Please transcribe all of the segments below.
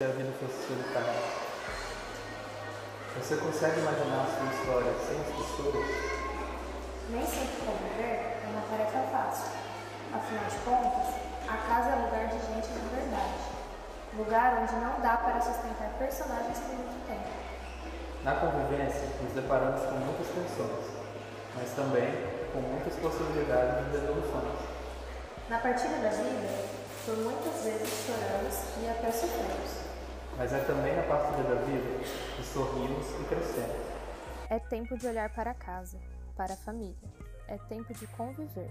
se a vida fosse solitária. Você consegue imaginar a sua história sem as pessoas? Nem sempre conviver é uma tarefa fácil. Afinal de contas, a casa é lugar de gente de verdade. Lugar onde não dá para sustentar personagens por muito tempo. Na convivência, nos deparamos com muitas tensões, mas também com muitas possibilidades de resoluções. Na partida da vida, por muitas vezes choramos e até sofremos mas é também a partida da vida que sorrimos e crescemos. É tempo de olhar para casa, para a família. É tempo de conviver.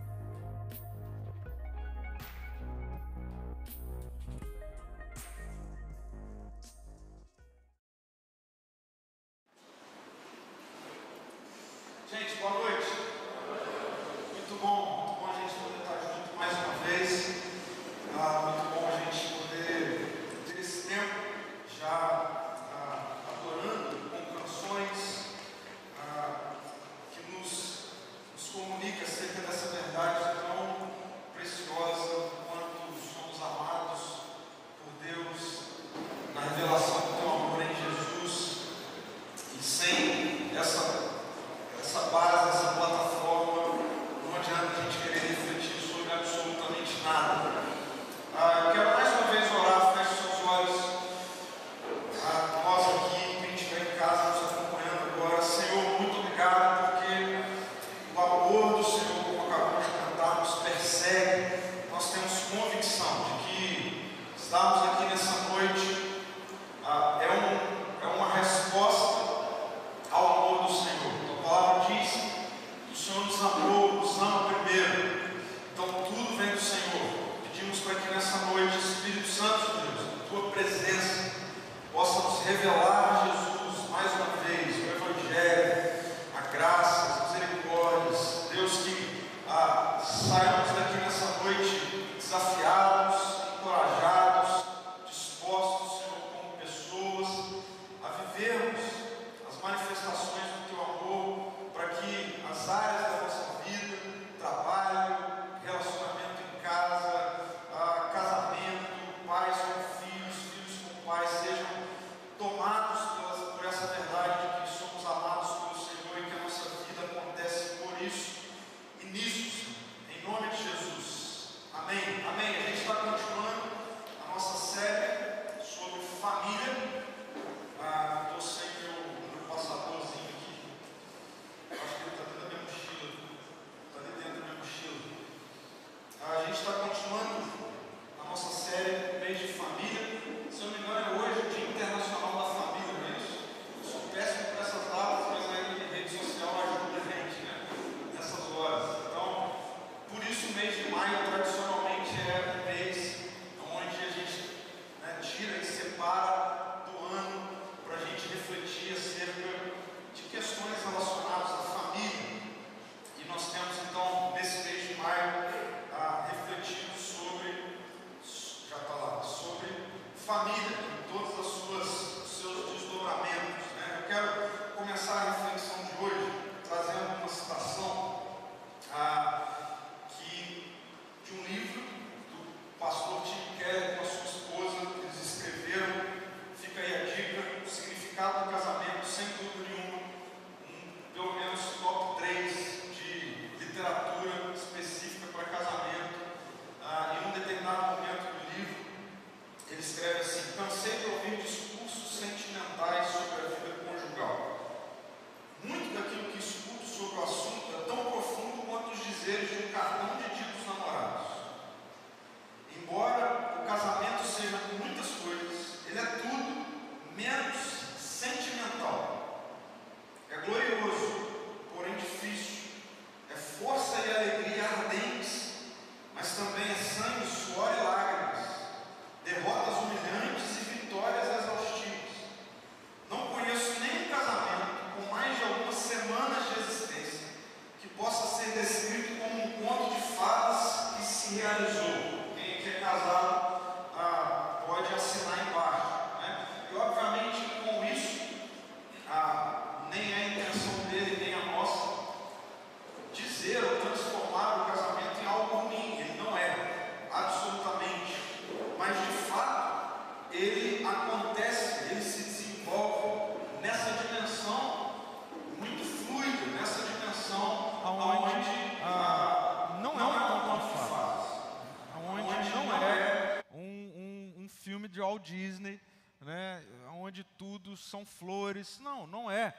São flores. Não, não é.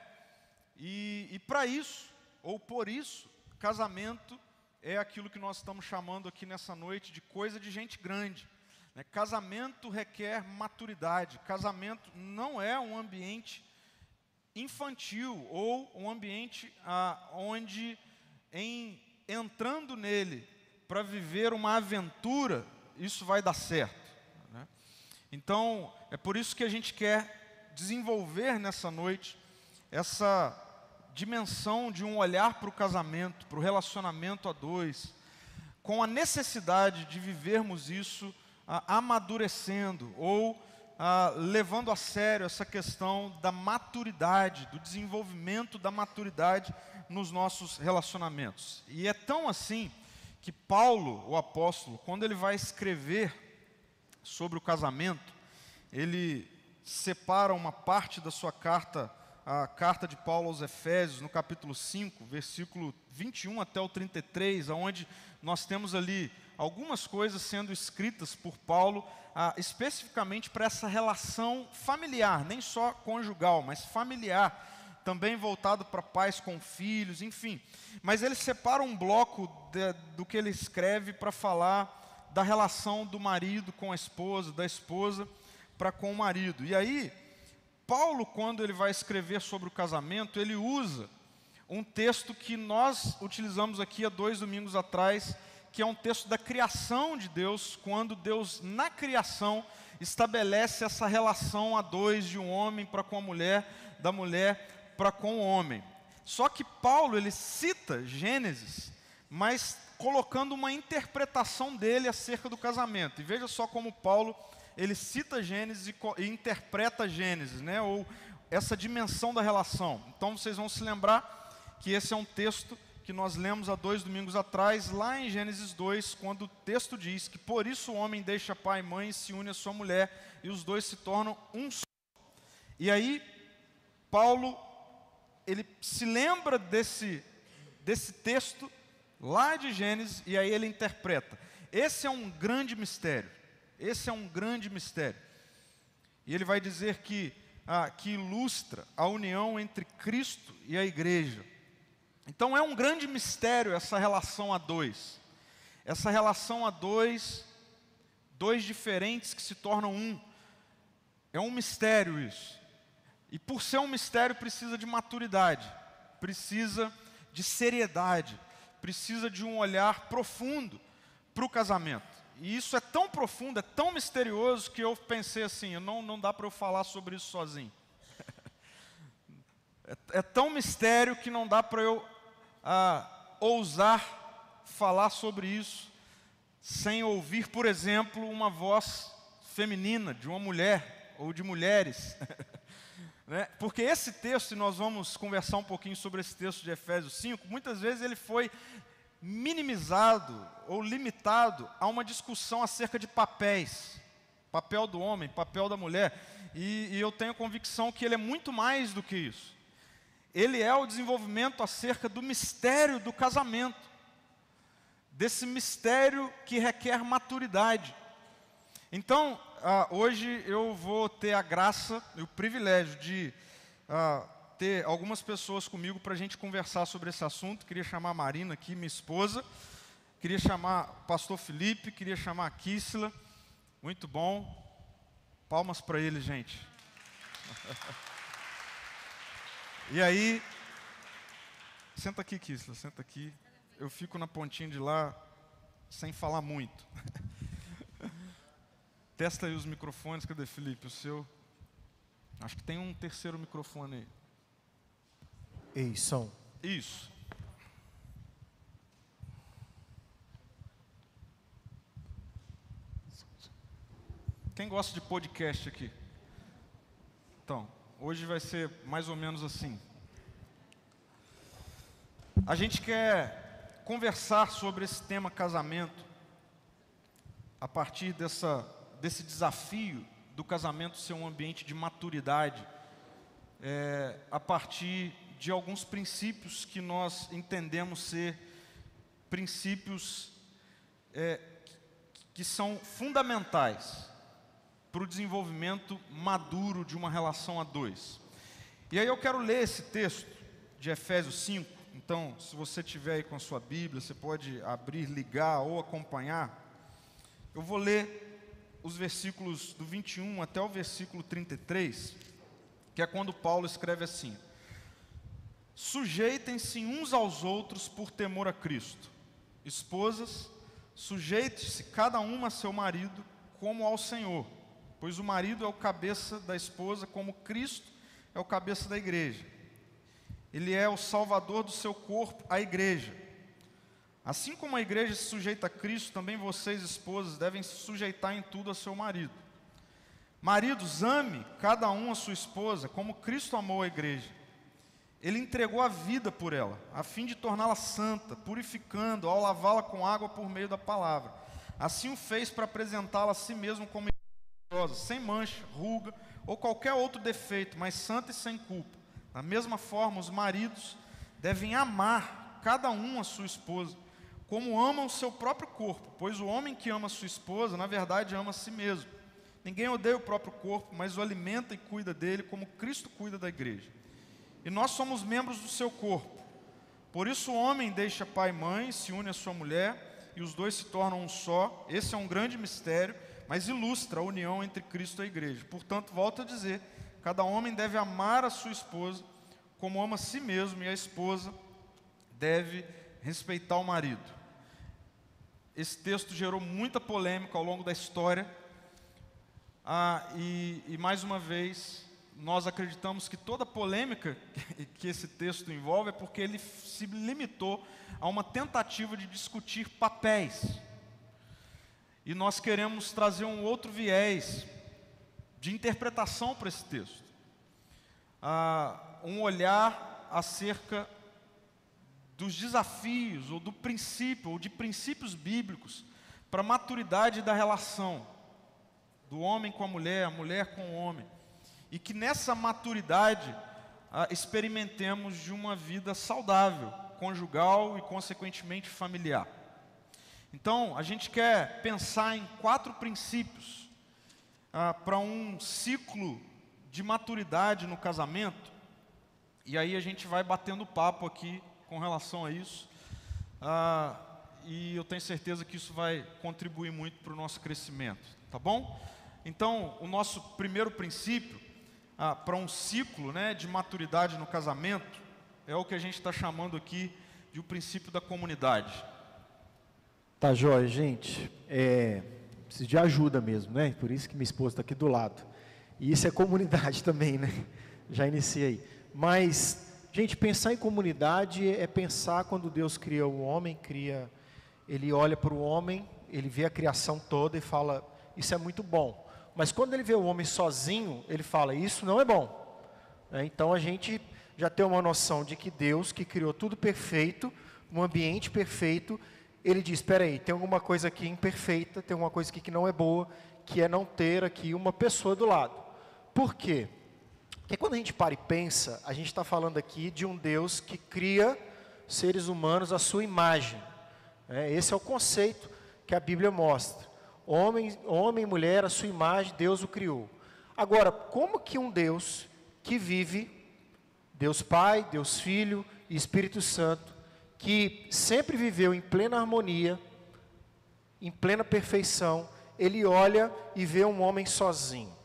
E, e para isso, ou por isso, casamento é aquilo que nós estamos chamando aqui nessa noite de coisa de gente grande. Né? Casamento requer maturidade. Casamento não é um ambiente infantil ou um ambiente ah, onde, em entrando nele para viver uma aventura, isso vai dar certo. Né? Então, é por isso que a gente quer desenvolver nessa noite essa dimensão de um olhar para o casamento, para o relacionamento a dois, com a necessidade de vivermos isso ah, amadurecendo ou ah, levando a sério essa questão da maturidade, do desenvolvimento da maturidade nos nossos relacionamentos. E é tão assim que Paulo, o apóstolo, quando ele vai escrever sobre o casamento, ele separa uma parte da sua carta, a carta de Paulo aos Efésios, no capítulo 5, versículo 21 até o 33, onde nós temos ali algumas coisas sendo escritas por Paulo, ah, especificamente para essa relação familiar, nem só conjugal, mas familiar, também voltado para pais com filhos, enfim. Mas ele separa um bloco de, do que ele escreve para falar da relação do marido com a esposa, da esposa para com o marido. E aí, Paulo, quando ele vai escrever sobre o casamento, ele usa um texto que nós utilizamos aqui há dois domingos atrás, que é um texto da criação de Deus, quando Deus, na criação, estabelece essa relação a dois, de um homem para com a mulher, da mulher para com o homem. Só que Paulo, ele cita Gênesis, mas colocando uma interpretação dele acerca do casamento. E veja só como Paulo, ele cita Gênesis e, interpreta Gênesis, né? ou essa dimensão da relação. Então vocês vão se lembrar que esse é um texto que nós lemos há dois domingos atrás, lá em Gênesis 2, quando o texto diz que por isso o homem deixa pai e mãe e se une à sua mulher, e os dois se tornam um só. E aí, Paulo, ele se lembra desse, desse texto lá de Gênesis, e aí ele interpreta. Esse é um grande mistério. Esse é um grande mistério. E ele vai dizer que, ah, que ilustra a união entre Cristo e a igreja. Então é um grande mistério essa relação a dois. Essa relação a dois, dois diferentes que se tornam um. É um mistério isso. E por ser um mistério, precisa de maturidade, precisa de seriedade, precisa de um olhar profundo para o casamento. E isso é tão profundo, é tão misterioso, que eu pensei assim: não, não dá para eu falar sobre isso sozinho. é, é tão mistério que não dá para eu a ousar falar sobre isso sem ouvir, por exemplo, uma voz feminina de uma mulher ou de mulheres. né? Porque esse texto, e nós vamos conversar um pouquinho sobre esse texto de Efésios 5, muitas vezes ele foi minimizado ou limitado a uma discussão acerca de papéis. Papel do homem, papel da mulher. E, e eu tenho convicção que ele é muito mais do que isso ele é o desenvolvimento acerca do mistério do casamento, desse mistério que requer maturidade. Então, ah, hoje eu vou ter a graça e o privilégio de ah, ter algumas pessoas comigo para a gente conversar sobre esse assunto. Queria chamar a Marina aqui, minha esposa. Queria chamar o pastor Felipe, queria chamar a Kísila. Muito bom. Palmas para ele, gente. E aí, senta aqui, Kisla, senta aqui. Eu fico na pontinha de lá sem falar muito. Testa aí os microfones, cadê Felipe? O seu. Acho que tem um terceiro microfone aí. Ei, som. Isso. Quem gosta de podcast aqui? Então, Hoje vai ser mais ou menos assim. A gente quer conversar sobre esse tema casamento a partir dessa, desse desafio do casamento ser um ambiente de maturidade, é, a partir de alguns princípios que nós entendemos ser princípios é, que são fundamentais para o desenvolvimento maduro de uma relação a dois. E aí eu quero ler esse texto de Efésios 5. Então, se você tiver aí com a sua Bíblia, você pode abrir, ligar ou acompanhar. Eu vou ler os versículos do 21 até o versículo 33, que é quando Paulo escreve assim: Sujeitem-se uns aos outros por temor a Cristo. Esposas, sujeite-se cada uma a seu marido como ao Senhor, pois o marido é o cabeça da esposa, como Cristo é o cabeça da igreja. Ele é o salvador do seu corpo, a igreja. Assim como a igreja se sujeita a Cristo, também vocês, esposas, devem se sujeitar em tudo a seu marido. Maridos, ame cada um a sua esposa, como Cristo amou a igreja. Ele entregou a vida por ela, a fim de torná-la santa, purificando, ao lavá-la com água por meio da palavra. Assim o fez para apresentá-la a si mesmo como sem mancha, ruga ou qualquer outro defeito, mas santa e sem culpa. Da mesma forma, os maridos devem amar cada um a sua esposa, como amam o seu próprio corpo, pois o homem que ama a sua esposa, na verdade, ama a si mesmo. Ninguém odeia o próprio corpo, mas o alimenta e cuida dele, como Cristo cuida da igreja. E nós somos membros do seu corpo. Por isso o homem deixa pai e mãe, se une à sua mulher, e os dois se tornam um só. Esse é um grande mistério mas ilustra a união entre Cristo e a igreja. Portanto, volto a dizer: cada homem deve amar a sua esposa como ama a si mesmo, e a esposa deve respeitar o marido. Esse texto gerou muita polêmica ao longo da história, ah, e, e mais uma vez, nós acreditamos que toda polêmica que esse texto envolve é porque ele se limitou a uma tentativa de discutir papéis. E nós queremos trazer um outro viés de interpretação para esse texto. Ah, um olhar acerca dos desafios, ou do princípio, ou de princípios bíblicos para a maturidade da relação do homem com a mulher, a mulher com o homem. E que nessa maturidade ah, experimentemos de uma vida saudável, conjugal e, consequentemente, familiar. Então, a gente quer pensar em quatro princípios ah, para um ciclo de maturidade no casamento, e aí a gente vai batendo papo aqui com relação a isso, ah, e eu tenho certeza que isso vai contribuir muito para o nosso crescimento, tá bom? Então, o nosso primeiro princípio ah, para um ciclo né, de maturidade no casamento é o que a gente está chamando aqui de o princípio da comunidade. Tá jóia, gente. É, preciso de ajuda mesmo, né? Por isso que minha esposa está aqui do lado. E isso é comunidade também, né? Já iniciei. Mas, gente, pensar em comunidade é pensar quando Deus cria o homem, cria, ele olha para o homem, ele vê a criação toda e fala, isso é muito bom. Mas quando ele vê o homem sozinho, ele fala, isso não é bom. É, então a gente já tem uma noção de que Deus, que criou tudo perfeito, um ambiente perfeito, ele diz: espera aí, tem alguma coisa aqui imperfeita, tem alguma coisa aqui que não é boa, que é não ter aqui uma pessoa do lado. Por quê? Porque quando a gente para e pensa, a gente está falando aqui de um Deus que cria seres humanos à sua imagem. É, esse é o conceito que a Bíblia mostra. Homem, homem e mulher, à sua imagem, Deus o criou. Agora, como que um Deus que vive, Deus Pai, Deus Filho e Espírito Santo, que sempre viveu em plena harmonia, em plena perfeição, ele olha e vê um homem sozinho.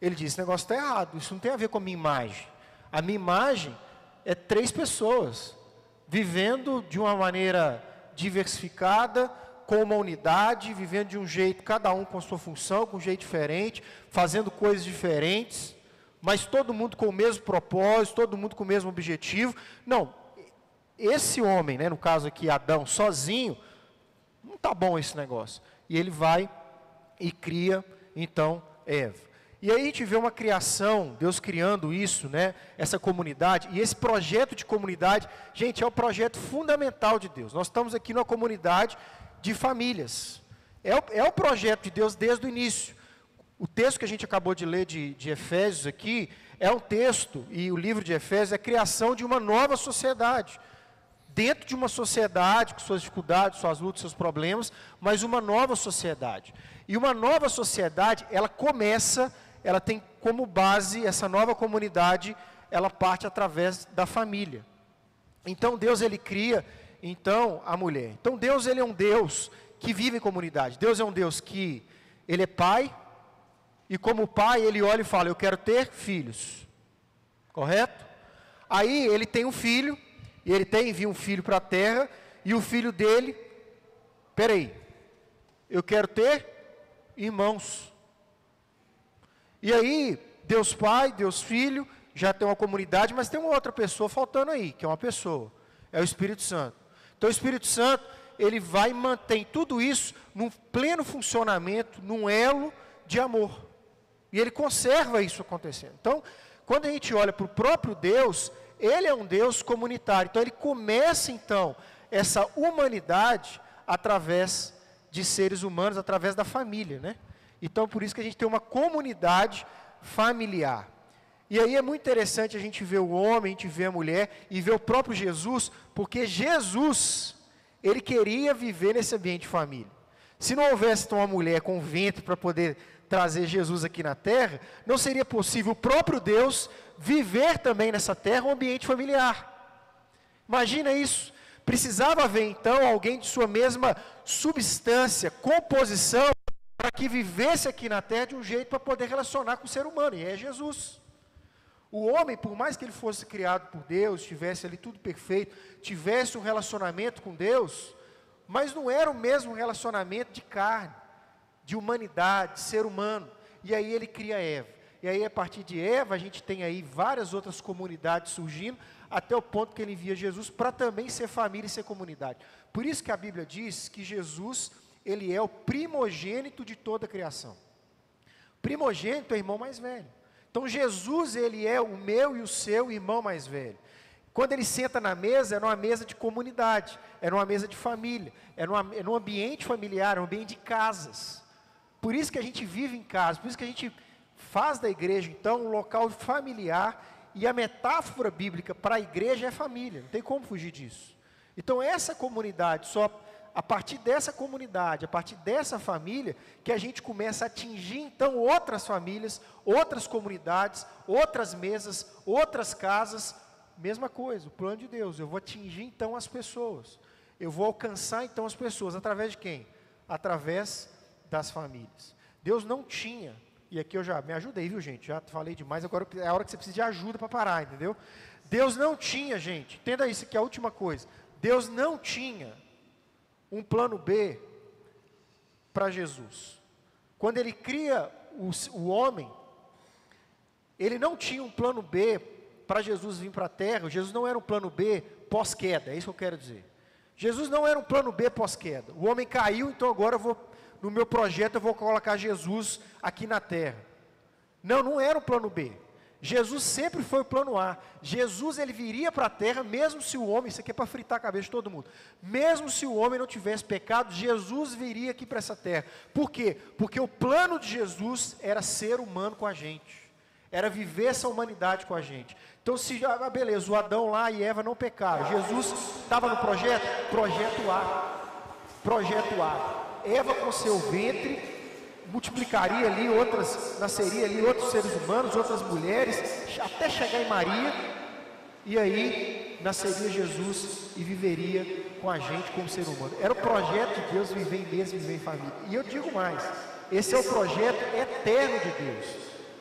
Ele diz: esse negócio está errado, isso não tem a ver com a minha imagem. A minha imagem é três pessoas, vivendo de uma maneira diversificada, com uma unidade, vivendo de um jeito, cada um com a sua função, com um jeito diferente, fazendo coisas diferentes, mas todo mundo com o mesmo propósito, todo mundo com o mesmo objetivo. Não, esse homem, né, no caso aqui Adão, sozinho, não está bom esse negócio. E ele vai e cria, então, Eva. E aí a gente vê uma criação, Deus criando isso, né, essa comunidade, e esse projeto de comunidade, gente, é o projeto fundamental de Deus. Nós estamos aqui numa comunidade de famílias. É o, é o projeto de Deus desde o início. O texto que a gente acabou de ler de, de Efésios aqui, é um texto, e o livro de Efésios é a criação de uma nova sociedade dentro de uma sociedade com suas dificuldades, suas lutas, seus problemas, mas uma nova sociedade. E uma nova sociedade, ela começa, ela tem como base essa nova comunidade, ela parte através da família. Então Deus ele cria então a mulher. Então Deus ele é um Deus que vive em comunidade. Deus é um Deus que ele é pai e como pai ele olha e fala: "Eu quero ter filhos". Correto? Aí ele tem um filho, e ele tem envia um filho para a terra, e o filho dele, peraí, eu quero ter irmãos. E aí, Deus Pai, Deus Filho, já tem uma comunidade, mas tem uma outra pessoa faltando aí, que é uma pessoa, é o Espírito Santo. Então o Espírito Santo, ele vai e mantém tudo isso num pleno funcionamento, num elo de amor. E ele conserva isso acontecendo. Então, quando a gente olha para o próprio Deus, ele é um Deus comunitário. Então ele começa então essa humanidade através de seres humanos, através da família, né? Então por isso que a gente tem uma comunidade familiar. E aí é muito interessante a gente ver o homem, a gente ver a mulher e ver o próprio Jesus, porque Jesus, ele queria viver nesse ambiente de família. Se não houvesse uma mulher com ventre para poder trazer Jesus aqui na terra, não seria possível o próprio Deus viver também nessa terra um ambiente familiar. Imagina isso. Precisava haver então alguém de sua mesma substância, composição, para que vivesse aqui na terra de um jeito para poder relacionar com o ser humano, e é Jesus. O homem, por mais que ele fosse criado por Deus, tivesse ali tudo perfeito, tivesse um relacionamento com Deus, mas não era o mesmo relacionamento de carne, de humanidade, de ser humano. E aí ele cria Eva. E aí, a partir de Eva, a gente tem aí várias outras comunidades surgindo, até o ponto que ele envia Jesus para também ser família e ser comunidade. Por isso que a Bíblia diz que Jesus, ele é o primogênito de toda a criação. Primogênito é o irmão mais velho. Então Jesus, ele é o meu e o seu irmão mais velho. Quando ele senta na mesa, é numa mesa de comunidade, é numa mesa de família, é, numa, é num ambiente familiar, é um ambiente de casas. Por isso que a gente vive em casa, por isso que a gente faz da igreja, então, um local familiar, e a metáfora bíblica para a igreja é família, não tem como fugir disso. Então, essa comunidade, só a partir dessa comunidade, a partir dessa família, que a gente começa a atingir, então, outras famílias, outras comunidades, outras mesas, outras casas, mesma coisa, o plano de Deus, eu vou atingir, então, as pessoas. Eu vou alcançar, então, as pessoas, através de quem? Através das famílias. Deus não tinha e aqui eu já me ajudei, viu, gente? Já falei demais, agora é a hora que você precisa de ajuda para parar, entendeu? Deus não tinha, gente, entenda isso aqui é a última coisa. Deus não tinha um plano B para Jesus. Quando ele cria o, o homem, ele não tinha um plano B para Jesus vir para a terra. Jesus não era um plano B pós-queda, é isso que eu quero dizer. Jesus não era um plano B pós-queda. O homem caiu, então agora eu vou no meu projeto eu vou colocar Jesus aqui na terra. Não, não era o plano B. Jesus sempre foi o plano A. Jesus ele viria para a terra, mesmo se o homem, isso aqui é para fritar a cabeça de todo mundo, mesmo se o homem não tivesse pecado, Jesus viria aqui para essa terra. Por quê? Porque o plano de Jesus era ser humano com a gente, era viver essa humanidade com a gente. Então, se ah, beleza, o Adão lá e Eva não pecaram, Jesus estava no projeto? Projeto A. Projeto A. Eva com seu ventre multiplicaria ali outras, nasceria ali outros seres humanos, outras mulheres, até chegar em Maria, e aí nasceria Jesus e viveria com a gente como ser humano. Era o projeto de Deus viver em mesa, viver em família. E eu digo mais, esse é o projeto eterno de Deus.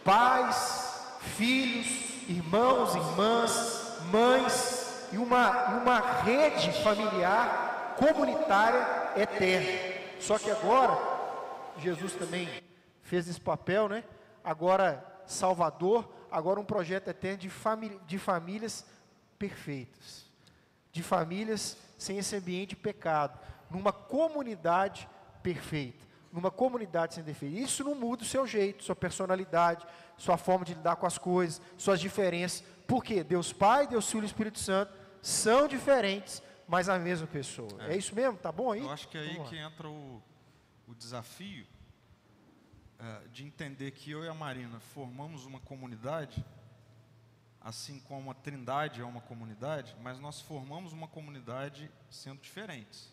Pais, filhos, irmãos, irmãs, mães e uma, uma rede familiar comunitária eterna. Só que agora, Jesus também fez esse papel, né? Agora, Salvador, agora um projeto eterno de, famí de famílias perfeitas, de famílias sem esse ambiente de pecado, numa comunidade perfeita, numa comunidade sem defeito. Isso não muda o seu jeito, sua personalidade, sua forma de lidar com as coisas, suas diferenças. Por quê? Deus Pai, Deus Filho e Espírito Santo são diferentes, mas a mesma pessoa. É, é isso mesmo? Tá bom aí? Eu acho que é aí que entra o, o desafio é, de entender que eu e a Marina formamos uma comunidade assim como a Trindade é uma comunidade, mas nós formamos uma comunidade sendo diferentes.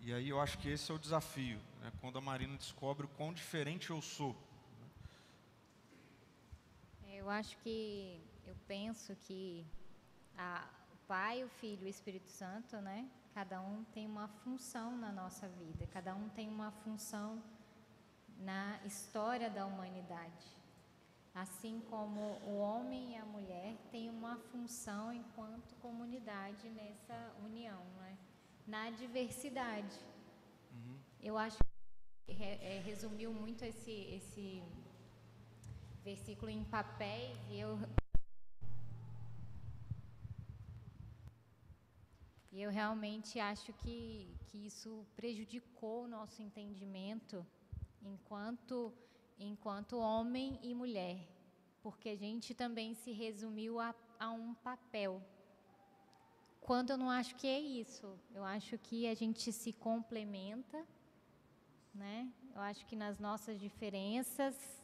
E aí eu acho que esse é o desafio, né? quando a Marina descobre o quão diferente eu sou. Eu acho que, eu penso que a, o Pai, o Filho e o Espírito Santo, né? Cada um tem uma função na nossa vida, cada um tem uma função na história da humanidade. Assim como o homem e a mulher têm uma função enquanto comunidade nessa união, né? na diversidade. Uhum. Eu acho que é, resumiu muito esse, esse versículo em papéis e eu E eu realmente acho que, que isso prejudicou o nosso entendimento enquanto, enquanto homem e mulher, porque a gente também se resumiu a, a um papel. Quando eu não acho que é isso, eu acho que a gente se complementa, né? Eu acho que nas nossas diferenças,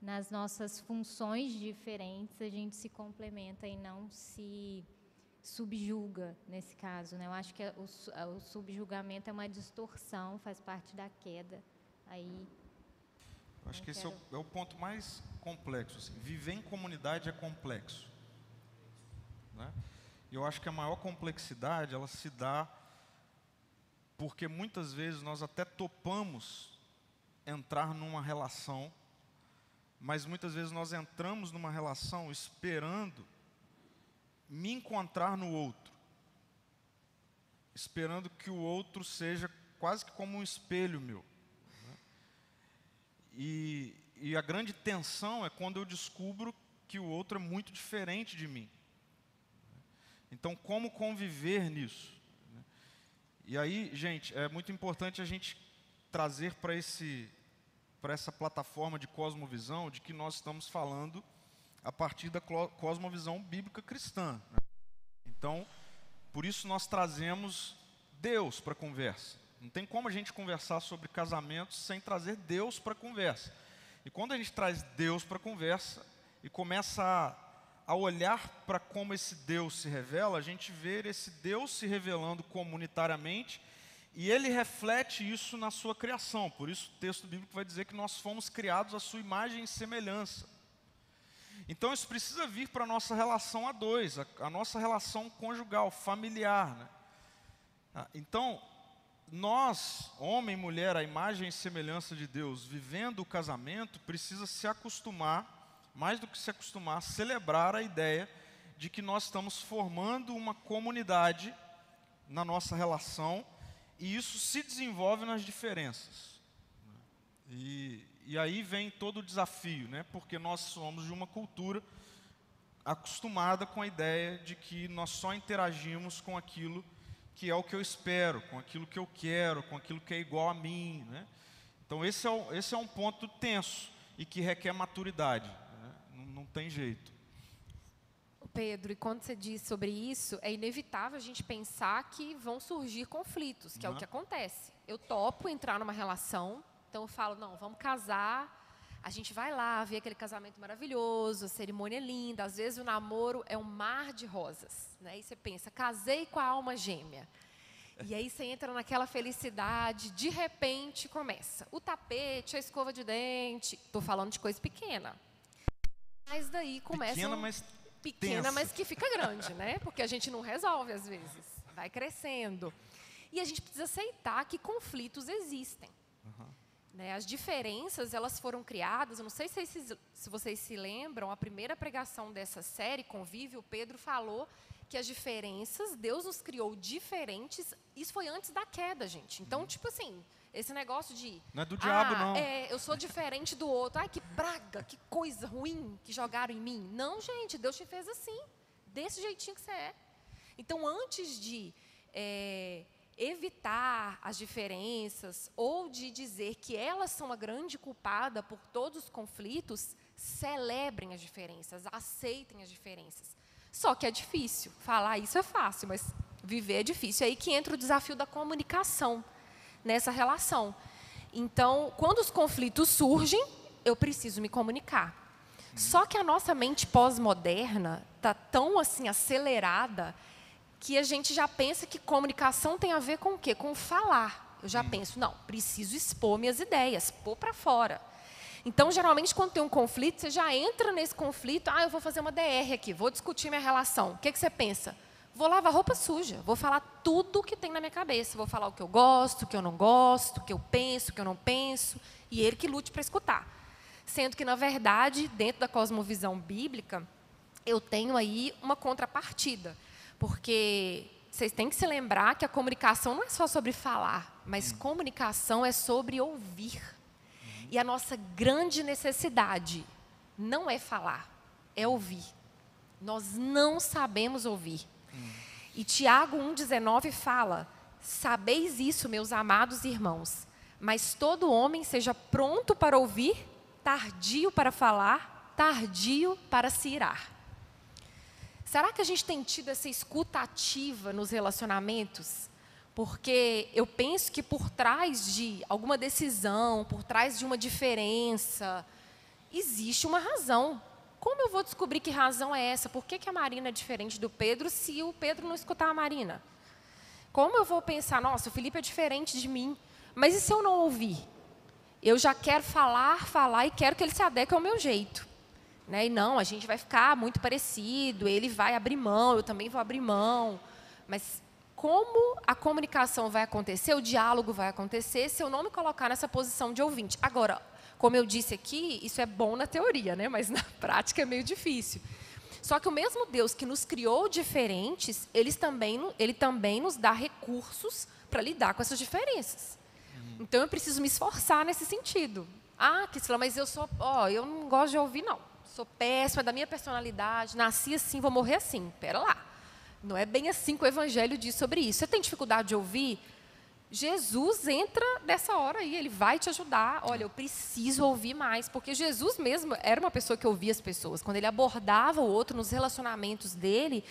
nas nossas funções diferentes, a gente se complementa e não se subjuga nesse caso. Né? Eu acho que o, o subjugamento é uma distorção, faz parte da queda. Aí. Eu acho que esse é o, é o, ponto mais complexo. Assim. Viver em comunidade é complexo. Né? Eu acho que a maior complexidade ela se dá porque muitas vezes nós até topamos entrar numa relação, mas muitas vezes nós entramos numa relação esperando me encontrar no outro, esperando que o outro seja quase que como um espelho meu. Né? E, e a grande tensão é quando eu descubro que o outro é muito diferente de mim. Então, como conviver nisso? Né? E aí, gente, é muito importante a gente trazer para esse para essa plataforma de cosmovisão de que nós estamos falando a partir da cosmovisão bíblica cristã. Né? Então, por isso nós trazemos Deus para a conversa. Não tem como a gente conversar sobre casamentos sem trazer Deus para a conversa. E quando a gente traz Deus para a conversa e começa a, a olhar para como esse Deus se revela, a gente vê esse Deus se revelando comunitariamente e ele reflete isso na sua criação. Por isso o texto bíblico vai dizer que nós fomos criados à sua imagem e semelhança. Então isso precisa vir para a nossa relação a dois, a, a nossa relação conjugal, familiar. Né? Ah, então, nós, homem e mulher, a imagem e semelhança de Deus, vivendo o casamento, precisa se acostumar, mais do que se acostumar, celebrar a ideia de que nós estamos formando uma comunidade na nossa relação e isso se desenvolve nas diferenças. Né? E, e aí vem todo o desafio, né? porque nós somos de uma cultura acostumada com a ideia de que nós só interagimos com aquilo que é o que eu espero, com aquilo que eu quero, com aquilo que é igual a mim. Né? Então, esse é, o, esse é um ponto tenso e que requer maturidade. Né? Não, não tem jeito. Pedro, e quando você diz sobre isso, é inevitável a gente pensar que vão surgir conflitos, que uhum. é o que acontece. Eu topo entrar numa relação então eu falo, não, vamos casar. A gente vai lá ver aquele casamento maravilhoso, a cerimônia linda. Às vezes o namoro é um mar de rosas, né? E você pensa, casei com a alma gêmea. E aí você entra naquela felicidade, de repente começa o tapete, a escova de dente. Estou falando de coisa pequena. Mas daí começa. Pequena, mas. Pequena, mas que fica grande, né? Porque a gente não resolve às vezes. Vai crescendo. E a gente precisa aceitar que conflitos existem. Né, as diferenças elas foram criadas. Eu não sei se, se vocês se lembram, a primeira pregação dessa série, Convívio, o Pedro falou que as diferenças, Deus nos criou diferentes. Isso foi antes da queda, gente. Então, uhum. tipo assim, esse negócio de. Não é do diabo, ah, não. É, eu sou diferente do outro. Ai, que praga, que coisa ruim que jogaram em mim. Não, gente, Deus te fez assim, desse jeitinho que você é. Então, antes de. É, evitar as diferenças ou de dizer que elas são a grande culpada por todos os conflitos, celebrem as diferenças, aceitem as diferenças. Só que é difícil. Falar isso é fácil, mas viver é difícil. É aí que entra o desafio da comunicação nessa relação. Então, quando os conflitos surgem, eu preciso me comunicar. Só que a nossa mente pós-moderna está tão assim acelerada que a gente já pensa que comunicação tem a ver com o quê? Com falar. Eu já penso, não, preciso expor minhas ideias, pôr para fora. Então, geralmente, quando tem um conflito, você já entra nesse conflito. Ah, eu vou fazer uma DR aqui, vou discutir minha relação. O que, que você pensa? Vou lavar roupa suja, vou falar tudo o que tem na minha cabeça. Vou falar o que eu gosto, o que eu não gosto, o que eu penso, o que eu não penso. E ele que lute para escutar. Sendo que, na verdade, dentro da cosmovisão bíblica, eu tenho aí uma contrapartida. Porque vocês têm que se lembrar que a comunicação não é só sobre falar, mas comunicação é sobre ouvir. E a nossa grande necessidade não é falar, é ouvir. Nós não sabemos ouvir. E Tiago 1,19 fala: Sabeis isso, meus amados irmãos, mas todo homem seja pronto para ouvir, tardio para falar, tardio para se irar. Será que a gente tem tido essa escuta ativa nos relacionamentos? Porque eu penso que por trás de alguma decisão, por trás de uma diferença, existe uma razão. Como eu vou descobrir que razão é essa? Por que, que a Marina é diferente do Pedro se o Pedro não escutar a Marina? Como eu vou pensar, nossa, o Felipe é diferente de mim, mas e se eu não ouvir? Eu já quero falar, falar e quero que ele se adeque ao meu jeito. Né? E não, a gente vai ficar muito parecido, ele vai abrir mão, eu também vou abrir mão. Mas como a comunicação vai acontecer, o diálogo vai acontecer, se eu não me colocar nessa posição de ouvinte. Agora, como eu disse aqui, isso é bom na teoria, né? mas na prática é meio difícil. Só que o mesmo Deus que nos criou diferentes, ele também, ele também nos dá recursos para lidar com essas diferenças. Então eu preciso me esforçar nesse sentido. Ah, Kisla, mas eu sou, ó, eu não gosto de ouvir não. Sou péssima é da minha personalidade, nasci assim, vou morrer assim. Pera lá. Não é bem assim que o Evangelho diz sobre isso. Você tem dificuldade de ouvir? Jesus entra nessa hora aí, ele vai te ajudar. Olha, eu preciso ouvir mais, porque Jesus mesmo era uma pessoa que ouvia as pessoas. Quando ele abordava o outro nos relacionamentos dele,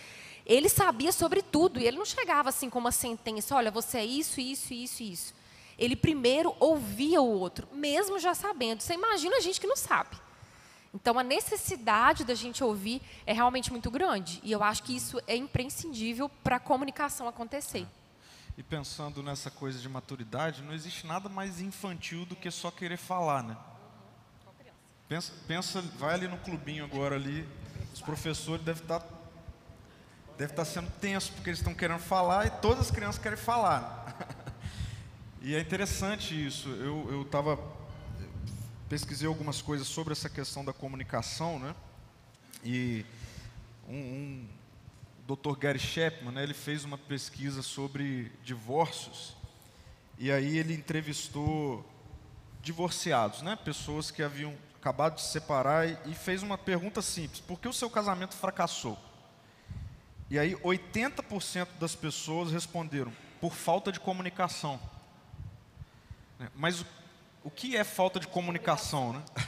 ele sabia sobre tudo e ele não chegava assim com uma sentença: olha, você é isso, isso, isso, isso. Ele primeiro ouvia o outro, mesmo já sabendo. Você imagina a gente que não sabe. Então, a necessidade da gente ouvir é realmente muito grande. E eu acho que isso é imprescindível para a comunicação acontecer. E pensando nessa coisa de maturidade, não existe nada mais infantil do que só querer falar, né? Pensa, pensa vai ali no clubinho agora ali, os professores devem estar deve estar sendo tenso porque eles estão querendo falar e todas as crianças querem falar. e é interessante isso. Eu estava pesquisei algumas coisas sobre essa questão da comunicação, né? E um, um Dr. Gary Chapman, né, ele fez uma pesquisa sobre divórcios e aí ele entrevistou divorciados, né, pessoas que haviam acabado de se separar e, e fez uma pergunta simples: por que o seu casamento fracassou? E aí 80% das pessoas responderam por falta de comunicação. Né, mas o que é falta de comunicação, né?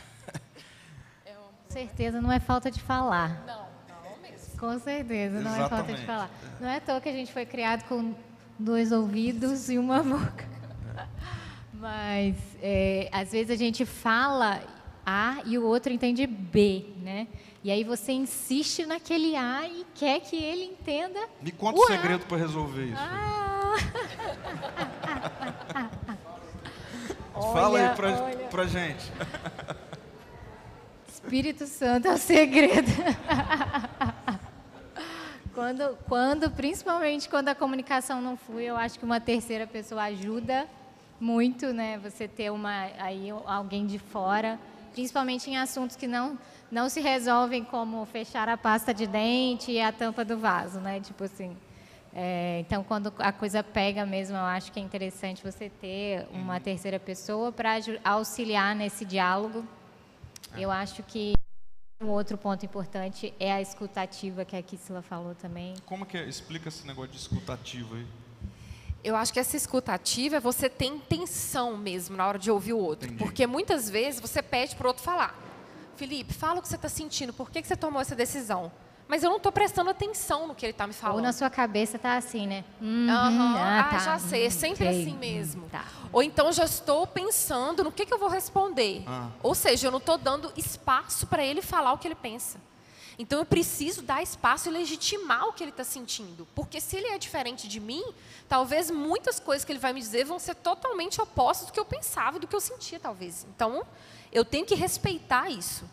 Com certeza não é falta de falar. Não, não mesmo. Com certeza não Exatamente. é falta de falar. Não é à toa que a gente foi criado com dois ouvidos e uma boca. Mas é, às vezes a gente fala A e o outro entende B, né? E aí você insiste naquele A e quer que ele entenda. Me conta o, o segredo para resolver isso. Ah. Fala aí pra, olha. pra gente. Espírito Santo é o segredo. quando, quando, principalmente quando a comunicação não flui, eu acho que uma terceira pessoa ajuda muito, né? Você ter uma aí alguém de fora, principalmente em assuntos que não não se resolvem como fechar a pasta de dente e a tampa do vaso, né? Tipo assim, é, então, quando a coisa pega mesmo, eu acho que é interessante você ter uma uhum. terceira pessoa para auxiliar nesse diálogo. É. Eu acho que um outro ponto importante é a escutativa, que a Kissila falou também. Como que é? Explica esse negócio de escutativa aí. Eu acho que essa escutativa é você ter intenção mesmo na hora de ouvir o outro. Entendi. Porque muitas vezes você pede para o outro falar. Felipe, fala o que você está sentindo. Por que, que você tomou essa decisão? Mas eu não estou prestando atenção no que ele está me falando. Ou na sua cabeça tá assim, né? Uhum, Aham, ah, ah, tá, já sei, é hum, sempre sei, assim mesmo. tá. Ou então já estou pensando no que, que eu vou responder. Ah. Ou seja, eu não estou dando espaço para ele falar o que ele pensa. Então eu preciso dar espaço e legitimar o que ele está sentindo. Porque se ele é diferente de mim, talvez muitas coisas que ele vai me dizer vão ser totalmente opostas do que eu pensava e do que eu sentia, talvez. Então eu tenho que respeitar isso.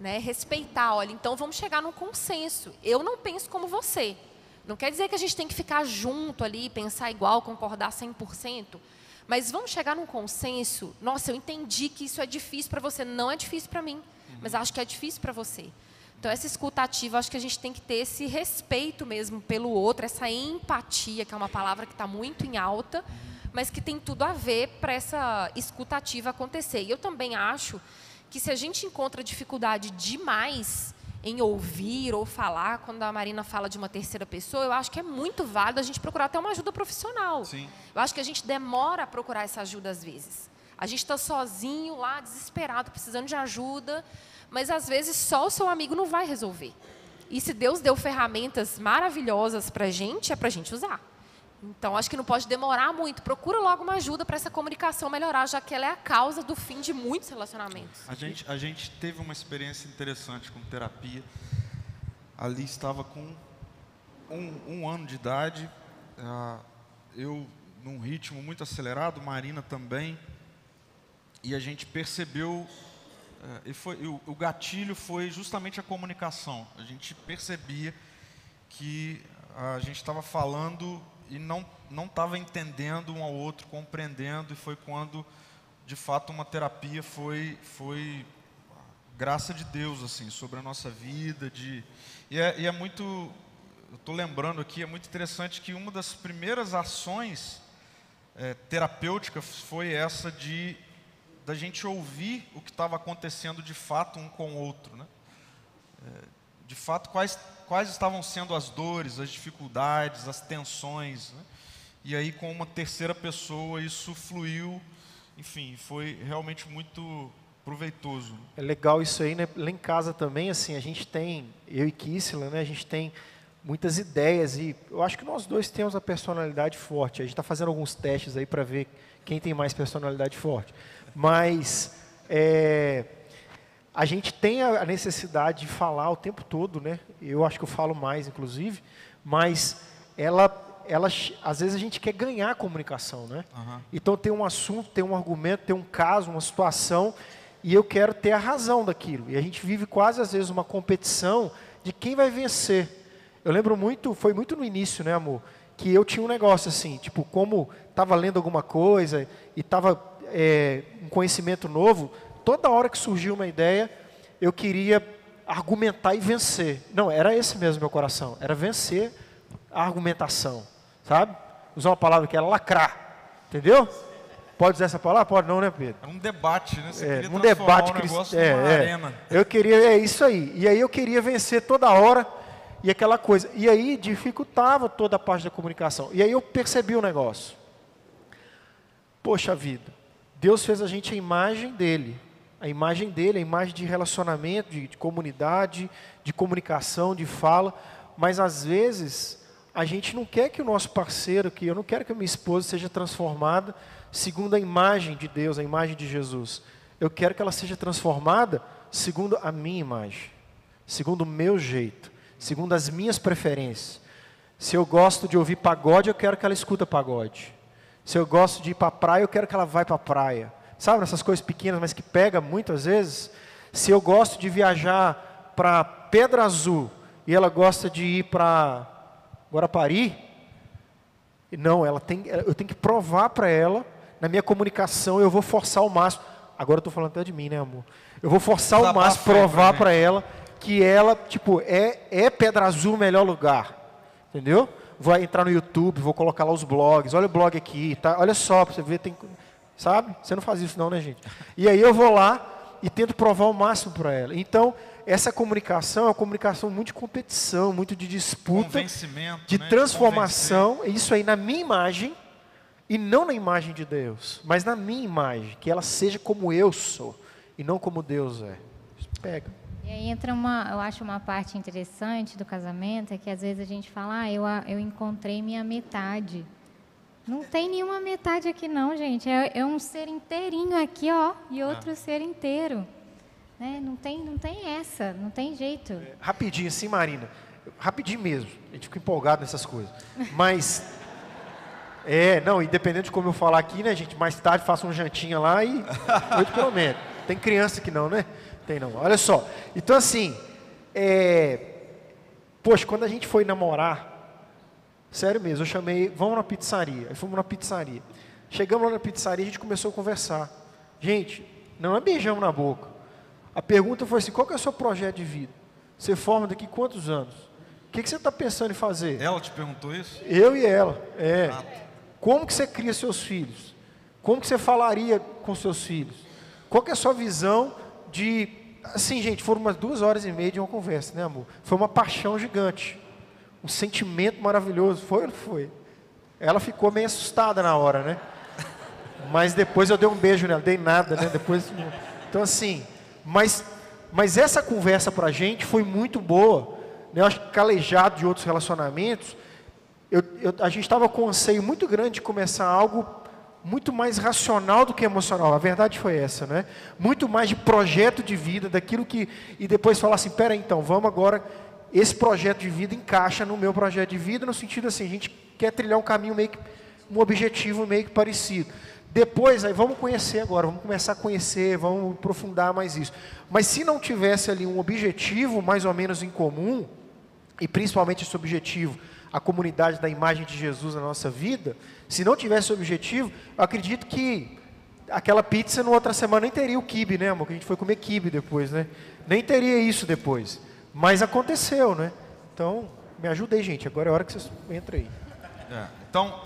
Né? Respeitar, olha, então vamos chegar num consenso. Eu não penso como você. Não quer dizer que a gente tem que ficar junto ali, pensar igual, concordar 100%. Mas vamos chegar num consenso. Nossa, eu entendi que isso é difícil para você. Não é difícil para mim, mas acho que é difícil para você. Então, essa escutativa, acho que a gente tem que ter esse respeito mesmo pelo outro, essa empatia, que é uma palavra que está muito em alta, mas que tem tudo a ver para essa escutativa acontecer. E eu também acho que se a gente encontra dificuldade demais em ouvir ou falar, quando a Marina fala de uma terceira pessoa, eu acho que é muito válido a gente procurar até uma ajuda profissional. Sim. Eu acho que a gente demora a procurar essa ajuda às vezes. A gente está sozinho lá, desesperado, precisando de ajuda, mas às vezes só o seu amigo não vai resolver. E se Deus deu ferramentas maravilhosas para a gente, é para a gente usar. Então, acho que não pode demorar muito. Procura logo uma ajuda para essa comunicação melhorar, já que ela é a causa do fim de muitos relacionamentos. A gente, a gente teve uma experiência interessante com terapia. Ali estava com um, um ano de idade, ah, eu num ritmo muito acelerado, Marina também, e a gente percebeu, eh, e foi, o, o gatilho foi justamente a comunicação. A gente percebia que a gente estava falando e não não estava entendendo um ao outro, compreendendo, e foi quando, de fato, uma terapia foi foi graça de Deus assim sobre a nossa vida, de e é, e é muito, eu estou lembrando aqui, é muito interessante que uma das primeiras ações é, terapêuticas foi essa de da gente ouvir o que estava acontecendo de fato um com o outro, né? É, de fato quais quais estavam sendo as dores, as dificuldades, as tensões, né? E aí com uma terceira pessoa isso fluiu, enfim, foi realmente muito proveitoso. É legal isso aí, né? Lá em casa também, assim, a gente tem, eu e Kissela, né? A gente tem muitas ideias e eu acho que nós dois temos a personalidade forte. A gente está fazendo alguns testes aí para ver quem tem mais personalidade forte. Mas é, a gente tem a necessidade de falar o tempo todo, né? Eu acho que eu falo mais, inclusive, mas ela ela, às vezes a gente quer ganhar a comunicação, né? Aham. Então tem um assunto, tem um argumento, tem um caso, uma situação, e eu quero ter a razão daquilo. E a gente vive quase às vezes uma competição de quem vai vencer. Eu lembro muito, foi muito no início, né, amor? Que eu tinha um negócio assim, tipo, como estava lendo alguma coisa e estava é, um conhecimento novo, toda hora que surgia uma ideia, eu queria argumentar e vencer. Não, era esse mesmo meu coração, era vencer a argumentação, sabe? Usar uma palavra que era lacrar, entendeu? Pode usar essa palavra? Pode não, né, Pedro? É um debate, né? Você É, queria um debate cristão. É, é. arena. Eu queria, é isso aí. E aí eu queria vencer toda hora e aquela coisa. E aí dificultava toda a parte da comunicação. E aí eu percebi o negócio. Poxa vida, Deus fez a gente a imagem dele. A imagem dele, a imagem de relacionamento, de, de comunidade, de comunicação, de fala. Mas às vezes a gente não quer que o nosso parceiro, que eu não quero que a minha esposa seja transformada segundo a imagem de Deus, a imagem de Jesus. Eu quero que ela seja transformada segundo a minha imagem, segundo o meu jeito, segundo as minhas preferências. Se eu gosto de ouvir pagode, eu quero que ela escuta pagode. Se eu gosto de ir para a praia, eu quero que ela vá para a praia. Sabe, essas coisas pequenas, mas que pega muitas vezes. Se eu gosto de viajar para Pedra Azul e ela gosta de ir para Guarapari, não, ela tem, eu tenho que provar para ela, na minha comunicação, eu vou forçar o máximo. Agora eu estou falando até de mim, né, amor? Eu vou forçar o Desabafa máximo, provar gente. para ela que ela, tipo, é, é Pedra Azul o melhor lugar. Entendeu? Vou entrar no YouTube, vou colocar lá os blogs. Olha o blog aqui, tá? Olha só, para você ver, tem. Sabe? Você não faz isso não, né, gente? E aí eu vou lá e tento provar o máximo para ela. Então, essa comunicação é uma comunicação muito de competição, muito de disputa Convencimento, de né? De transformação, isso aí na minha imagem, e não na imagem de Deus, mas na minha imagem, que ela seja como eu sou, e não como Deus é. Isso pega. E aí entra uma, eu acho uma parte interessante do casamento, é que às vezes a gente fala, ah, eu, eu encontrei minha metade. Não tem nenhuma metade aqui não, gente. É, é um ser inteirinho aqui, ó, e outro ser inteiro. Né? Não, tem, não tem essa, não tem jeito. É, rapidinho, sim, Marina. Rapidinho mesmo. A gente fica empolgado nessas coisas. Mas é, não, independente de como eu falar aqui, né, gente? Mais tarde faça um jantinha lá e oito pelo menos. Tem criança que não, né? Tem não. Olha só. Então, assim, é... poxa, quando a gente foi namorar, sério mesmo, eu chamei, vamos na pizzaria. Aí fomos na pizzaria. Chegamos lá na pizzaria, a gente começou a conversar. Gente, não é beijamos na boca. A pergunta foi assim: qual que é o seu projeto de vida? Você forma daqui quantos anos? O que, que você está pensando em fazer? Ela te perguntou isso? Eu e ela, é. Ah, como que você cria seus filhos? Como que você falaria com seus filhos? Qual que é a sua visão de... Assim, gente, foram umas duas horas e meia de uma conversa, né, amor? Foi uma paixão gigante. Um sentimento maravilhoso. Foi ou não foi? Ela ficou meio assustada na hora, né? Mas depois eu dei um beijo nela, dei nada, né? Depois, então assim, mas, mas essa conversa para a gente foi muito boa. Né? Eu acho que calejado de outros relacionamentos, eu, eu, a gente estava com um anseio muito grande de começar algo muito mais racional do que emocional. A verdade foi essa, né? Muito mais de projeto de vida, daquilo que e depois falar assim, pera então, vamos agora esse projeto de vida encaixa no meu projeto de vida no sentido assim, a gente quer trilhar um caminho meio que um objetivo meio que parecido. Depois, aí vamos conhecer agora, vamos começar a conhecer, vamos aprofundar mais isso. Mas se não tivesse ali um objetivo mais ou menos em comum, e principalmente esse objetivo a comunidade da imagem de Jesus na nossa vida, se não tivesse objetivo, eu acredito que aquela pizza na outra semana nem teria o kibe, né, amor? Que a gente foi comer kibe depois, né? Nem teria isso depois. Mas aconteceu, né? Então, me ajuda aí, gente. Agora é a hora que vocês entrem aí. É, então,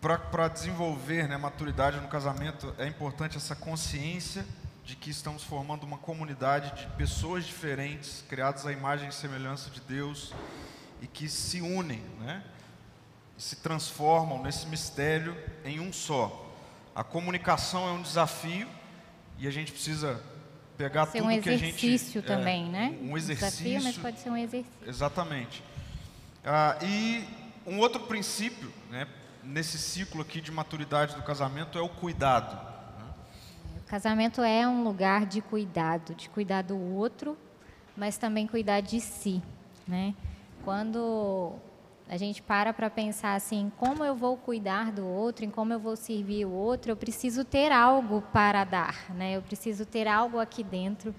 para desenvolver né, maturidade no casamento, é importante essa consciência de que estamos formando uma comunidade de pessoas diferentes, criadas à imagem e semelhança de Deus, e que se unem, né? se transformam nesse mistério em um só. A comunicação é um desafio e a gente precisa pegar ser tudo um a gente exercício também, é, né? Um exercício, desafio, mas pode ser um exercício. Exatamente. Ah, e um outro princípio, né, nesse ciclo aqui de maturidade do casamento é o cuidado. Né? O casamento é um lugar de cuidado, de cuidar do outro, mas também cuidar de si, né? Quando a gente para para pensar assim, como eu vou cuidar do outro, em como eu vou servir o outro, eu preciso ter algo para dar, né? Eu preciso ter algo aqui dentro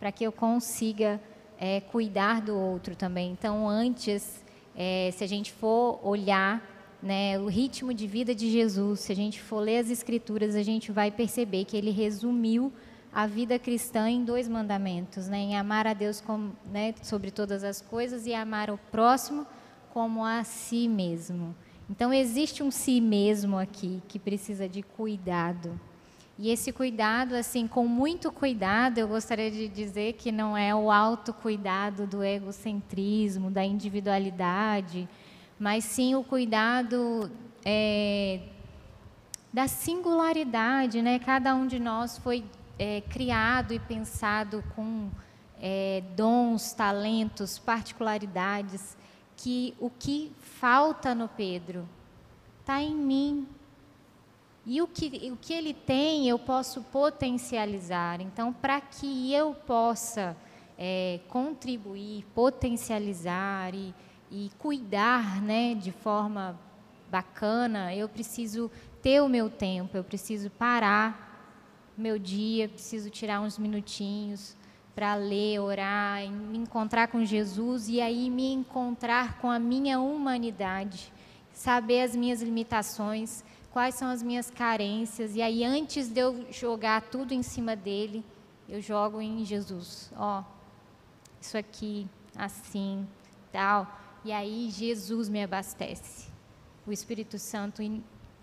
para que eu consiga é, cuidar do outro também. Então, antes, é, se a gente for olhar né, o ritmo de vida de Jesus, se a gente for ler as Escrituras, a gente vai perceber que ele resumiu a vida cristã em dois mandamentos, né? em amar a Deus como, né, sobre todas as coisas e amar o próximo como a si mesmo. Então existe um si mesmo aqui que precisa de cuidado. E esse cuidado, assim, com muito cuidado, eu gostaria de dizer que não é o autocuidado do egocentrismo, da individualidade, mas sim o cuidado é, da singularidade, né? Cada um de nós foi é, criado e pensado com é, dons, talentos, particularidades, que o que falta no Pedro está em mim. E o que, o que ele tem, eu posso potencializar. Então, para que eu possa é, contribuir, potencializar e, e cuidar né, de forma bacana, eu preciso ter o meu tempo, eu preciso parar meu dia, preciso tirar uns minutinhos para ler, orar, me encontrar com Jesus e aí me encontrar com a minha humanidade, saber as minhas limitações, quais são as minhas carências e aí antes de eu jogar tudo em cima dele, eu jogo em Jesus. Ó, oh, isso aqui, assim, tal. E aí Jesus me abastece. O Espírito Santo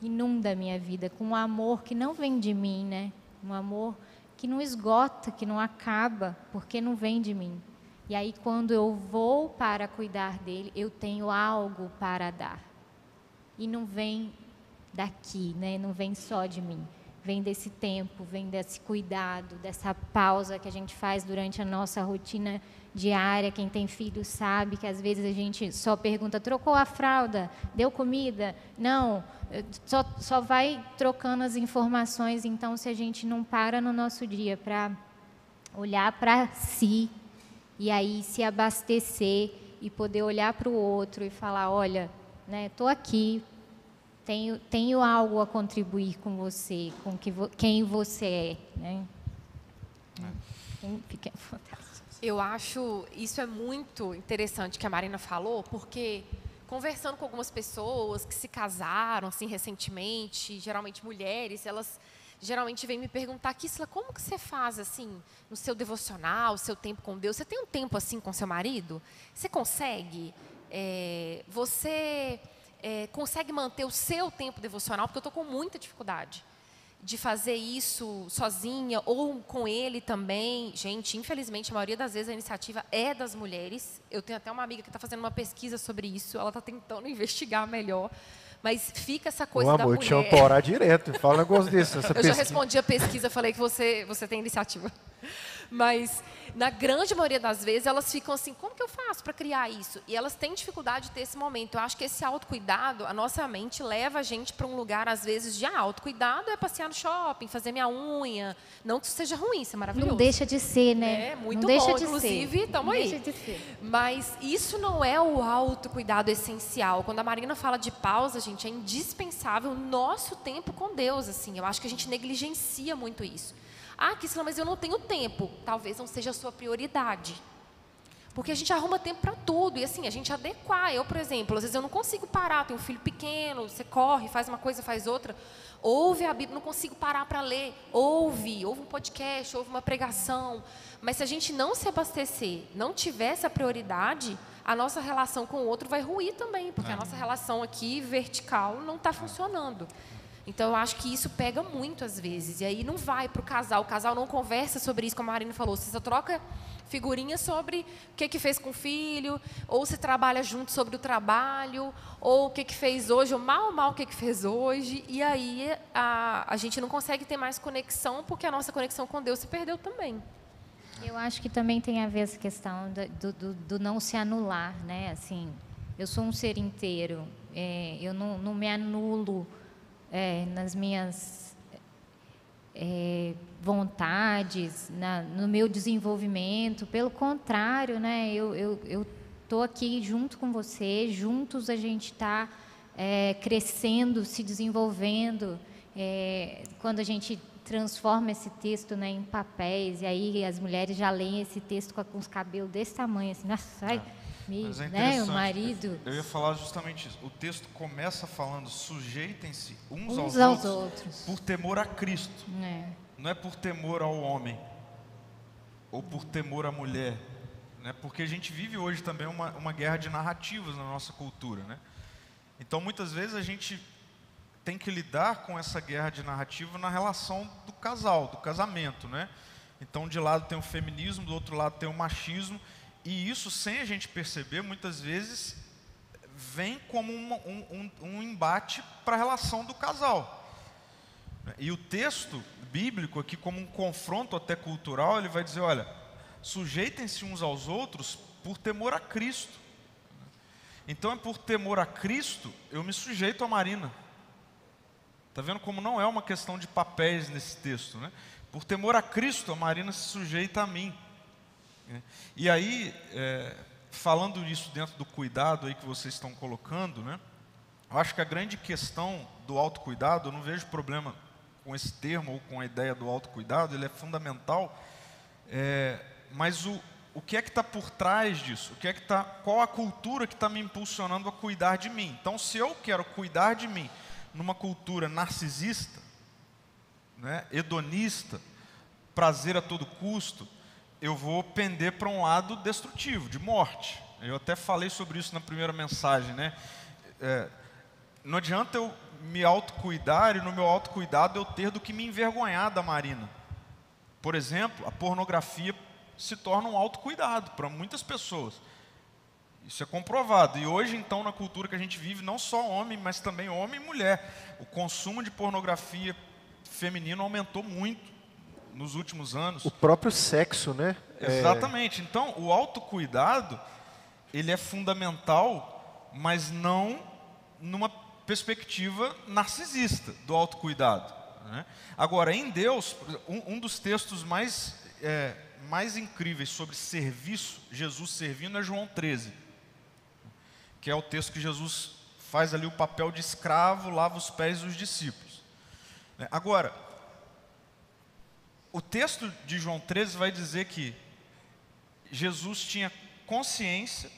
inunda a minha vida com um amor que não vem de mim, né? um amor que não esgota, que não acaba, porque não vem de mim. E aí, quando eu vou para cuidar dele, eu tenho algo para dar. E não vem daqui, né? não vem só de mim. vem desse tempo, vem desse cuidado, dessa pausa que a gente faz durante a nossa rotina diária. Quem tem filho sabe que às vezes a gente só pergunta: trocou a fralda? Deu comida? Não. Só, só vai trocando as informações. Então, se a gente não para no nosso dia para olhar para si e aí se abastecer e poder olhar para o outro e falar: olha, estou né, aqui, tenho, tenho algo a contribuir com você, com que vo, quem você é. Né? É. Eu acho isso é muito interessante que a Marina falou, porque conversando com algumas pessoas que se casaram assim recentemente, geralmente mulheres, elas geralmente vêm me perguntar, Kisla, como que você faz assim no seu devocional, seu tempo com Deus? Você tem um tempo assim com seu marido? Você consegue? É, você é, consegue manter o seu tempo devocional, porque eu estou com muita dificuldade de fazer isso sozinha ou com ele também. Gente, infelizmente, a maioria das vezes a iniciativa é das mulheres. Eu tenho até uma amiga que está fazendo uma pesquisa sobre isso, ela está tentando investigar melhor. Mas fica essa coisa amor, da mulher. Eu te chamo direto, fala um negócio desse. eu pesquisa. já respondi a pesquisa, falei que você, você tem iniciativa. Mas na grande maioria das vezes, elas ficam assim: como que eu faço para criar isso? E elas têm dificuldade de ter esse momento. Eu acho que esse autocuidado, a nossa mente leva a gente para um lugar, às vezes, de ah, autocuidado é passear no shopping, fazer minha unha. Não que isso seja ruim, isso é maravilhoso. Não deixa de ser, né? É, muito não bom, deixa de inclusive, estamos aí. Deixa de ser. Mas isso não é o autocuidado essencial. Quando a Marina fala de pausa, gente, é indispensável o nosso tempo com Deus. assim. Eu acho que a gente negligencia muito isso. Ah, Kisla, mas eu não tenho tempo. Talvez não seja a sua prioridade. Porque a gente arruma tempo para tudo. E assim, a gente adequar. Eu, por exemplo, às vezes eu não consigo parar. Tenho um filho pequeno, você corre, faz uma coisa, faz outra. Ouve a Bíblia, não consigo parar para ler. Ouve, ouve um podcast, ouve uma pregação. Mas se a gente não se abastecer, não tiver essa prioridade, a nossa relação com o outro vai ruir também. Porque a nossa relação aqui, vertical, não está funcionando. Então, eu acho que isso pega muito às vezes. E aí não vai para o casal. O casal não conversa sobre isso, como a Marina falou. Você só troca figurinhas sobre o que, que fez com o filho, ou se trabalha junto sobre o trabalho, ou o que, que fez hoje, ou mal, mal o que, que fez hoje. E aí a, a gente não consegue ter mais conexão, porque a nossa conexão com Deus se perdeu também. Eu acho que também tem a ver essa questão do, do, do não se anular, né? Assim, eu sou um ser inteiro, é, eu não, não me anulo é, nas minhas é, vontades, na, no meu desenvolvimento. Pelo contrário, né, eu estou aqui junto com você, juntos a gente está é, crescendo, se desenvolvendo. É, quando a gente transforma esse texto né, em papéis, e aí as mulheres já leem esse texto com, os cabelos desse tamanho, assim, nossa, ai, mas é né, o marido. Eu ia falar justamente isso. O texto começa falando: sujeitem-se uns, uns aos, aos outros, outros, por temor a Cristo. É. Não é por temor ao homem ou por temor à mulher, né? Porque a gente vive hoje também uma, uma guerra de narrativas na nossa cultura, né? Então muitas vezes a gente tem que lidar com essa guerra de narrativa na relação do casal, do casamento, né? Então de lado tem o feminismo, do outro lado tem o machismo e isso, sem a gente perceber, muitas vezes vem como um, um, um embate para a relação do casal. E o texto bíblico aqui, como um confronto até cultural, ele vai dizer: olha, sujeitem-se uns aos outros por temor a Cristo. Então é por temor a Cristo eu me sujeito a Marina. Está vendo como não é uma questão de papéis nesse texto, né? Por temor a Cristo, a Marina se sujeita a mim. Né? E aí, é, falando isso dentro do cuidado aí que vocês estão colocando, né? Eu acho que a grande questão do autocuidado, eu não vejo problema com esse termo ou com a ideia do autocuidado, ele é fundamental. É, mas o, o que é que está por trás disso? O que é que tá, qual a cultura que está me impulsionando a cuidar de mim? Então, se eu quero cuidar de mim numa cultura narcisista, né, hedonista, prazer a todo custo, eu vou pender para um lado destrutivo, de morte. Eu até falei sobre isso na primeira mensagem, né? É, não adianta eu me autocuidar e no meu autocuidado eu ter do que me envergonhar da Marina. Por exemplo, a pornografia se torna um autocuidado para muitas pessoas. Isso é comprovado. E hoje, então, na cultura que a gente vive, não só homem, mas também homem e mulher, o consumo de pornografia feminino aumentou muito nos últimos anos. O próprio sexo, né? É... Exatamente. Então, o autocuidado, ele é fundamental, mas não numa perspectiva narcisista do autocuidado. Né? Agora, em Deus, um, um dos textos mais, é, mais incríveis sobre serviço, Jesus servindo, é João 13, que é o texto que Jesus faz ali o papel de escravo, lava os pés dos discípulos. Né? Agora, o texto de João 13 vai dizer que Jesus tinha consciência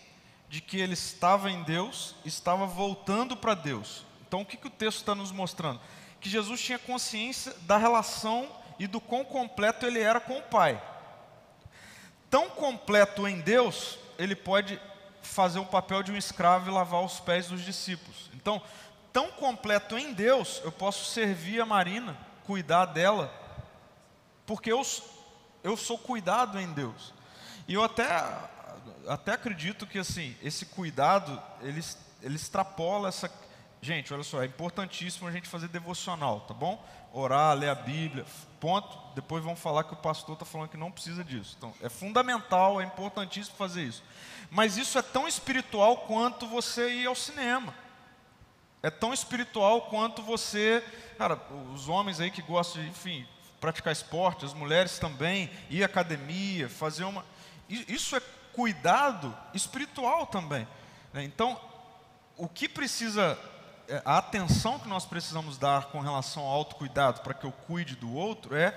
de que ele estava em Deus, estava voltando para Deus. Então, o que, que o texto está nos mostrando? Que Jesus tinha consciência da relação e do quão completo ele era com o Pai. Tão completo em Deus, ele pode fazer o papel de um escravo e lavar os pés dos discípulos. Então, tão completo em Deus, eu posso servir a Marina, cuidar dela, porque eu, eu sou cuidado em Deus. E eu até, até acredito que assim, esse cuidado, ele, ele extrapola essa. Gente, olha só, é importantíssimo a gente fazer devocional, tá bom? Orar, ler a Bíblia, ponto. Depois vão falar que o pastor está falando que não precisa disso. Então, é fundamental, é importantíssimo fazer isso. Mas isso é tão espiritual quanto você ir ao cinema. É tão espiritual quanto você, cara, os homens aí que gostam de, enfim, praticar esporte, as mulheres também, ir à academia, fazer uma. Isso é cuidado espiritual também. Né? Então, o que precisa, é, a atenção que nós precisamos dar com relação ao autocuidado para que eu cuide do outro é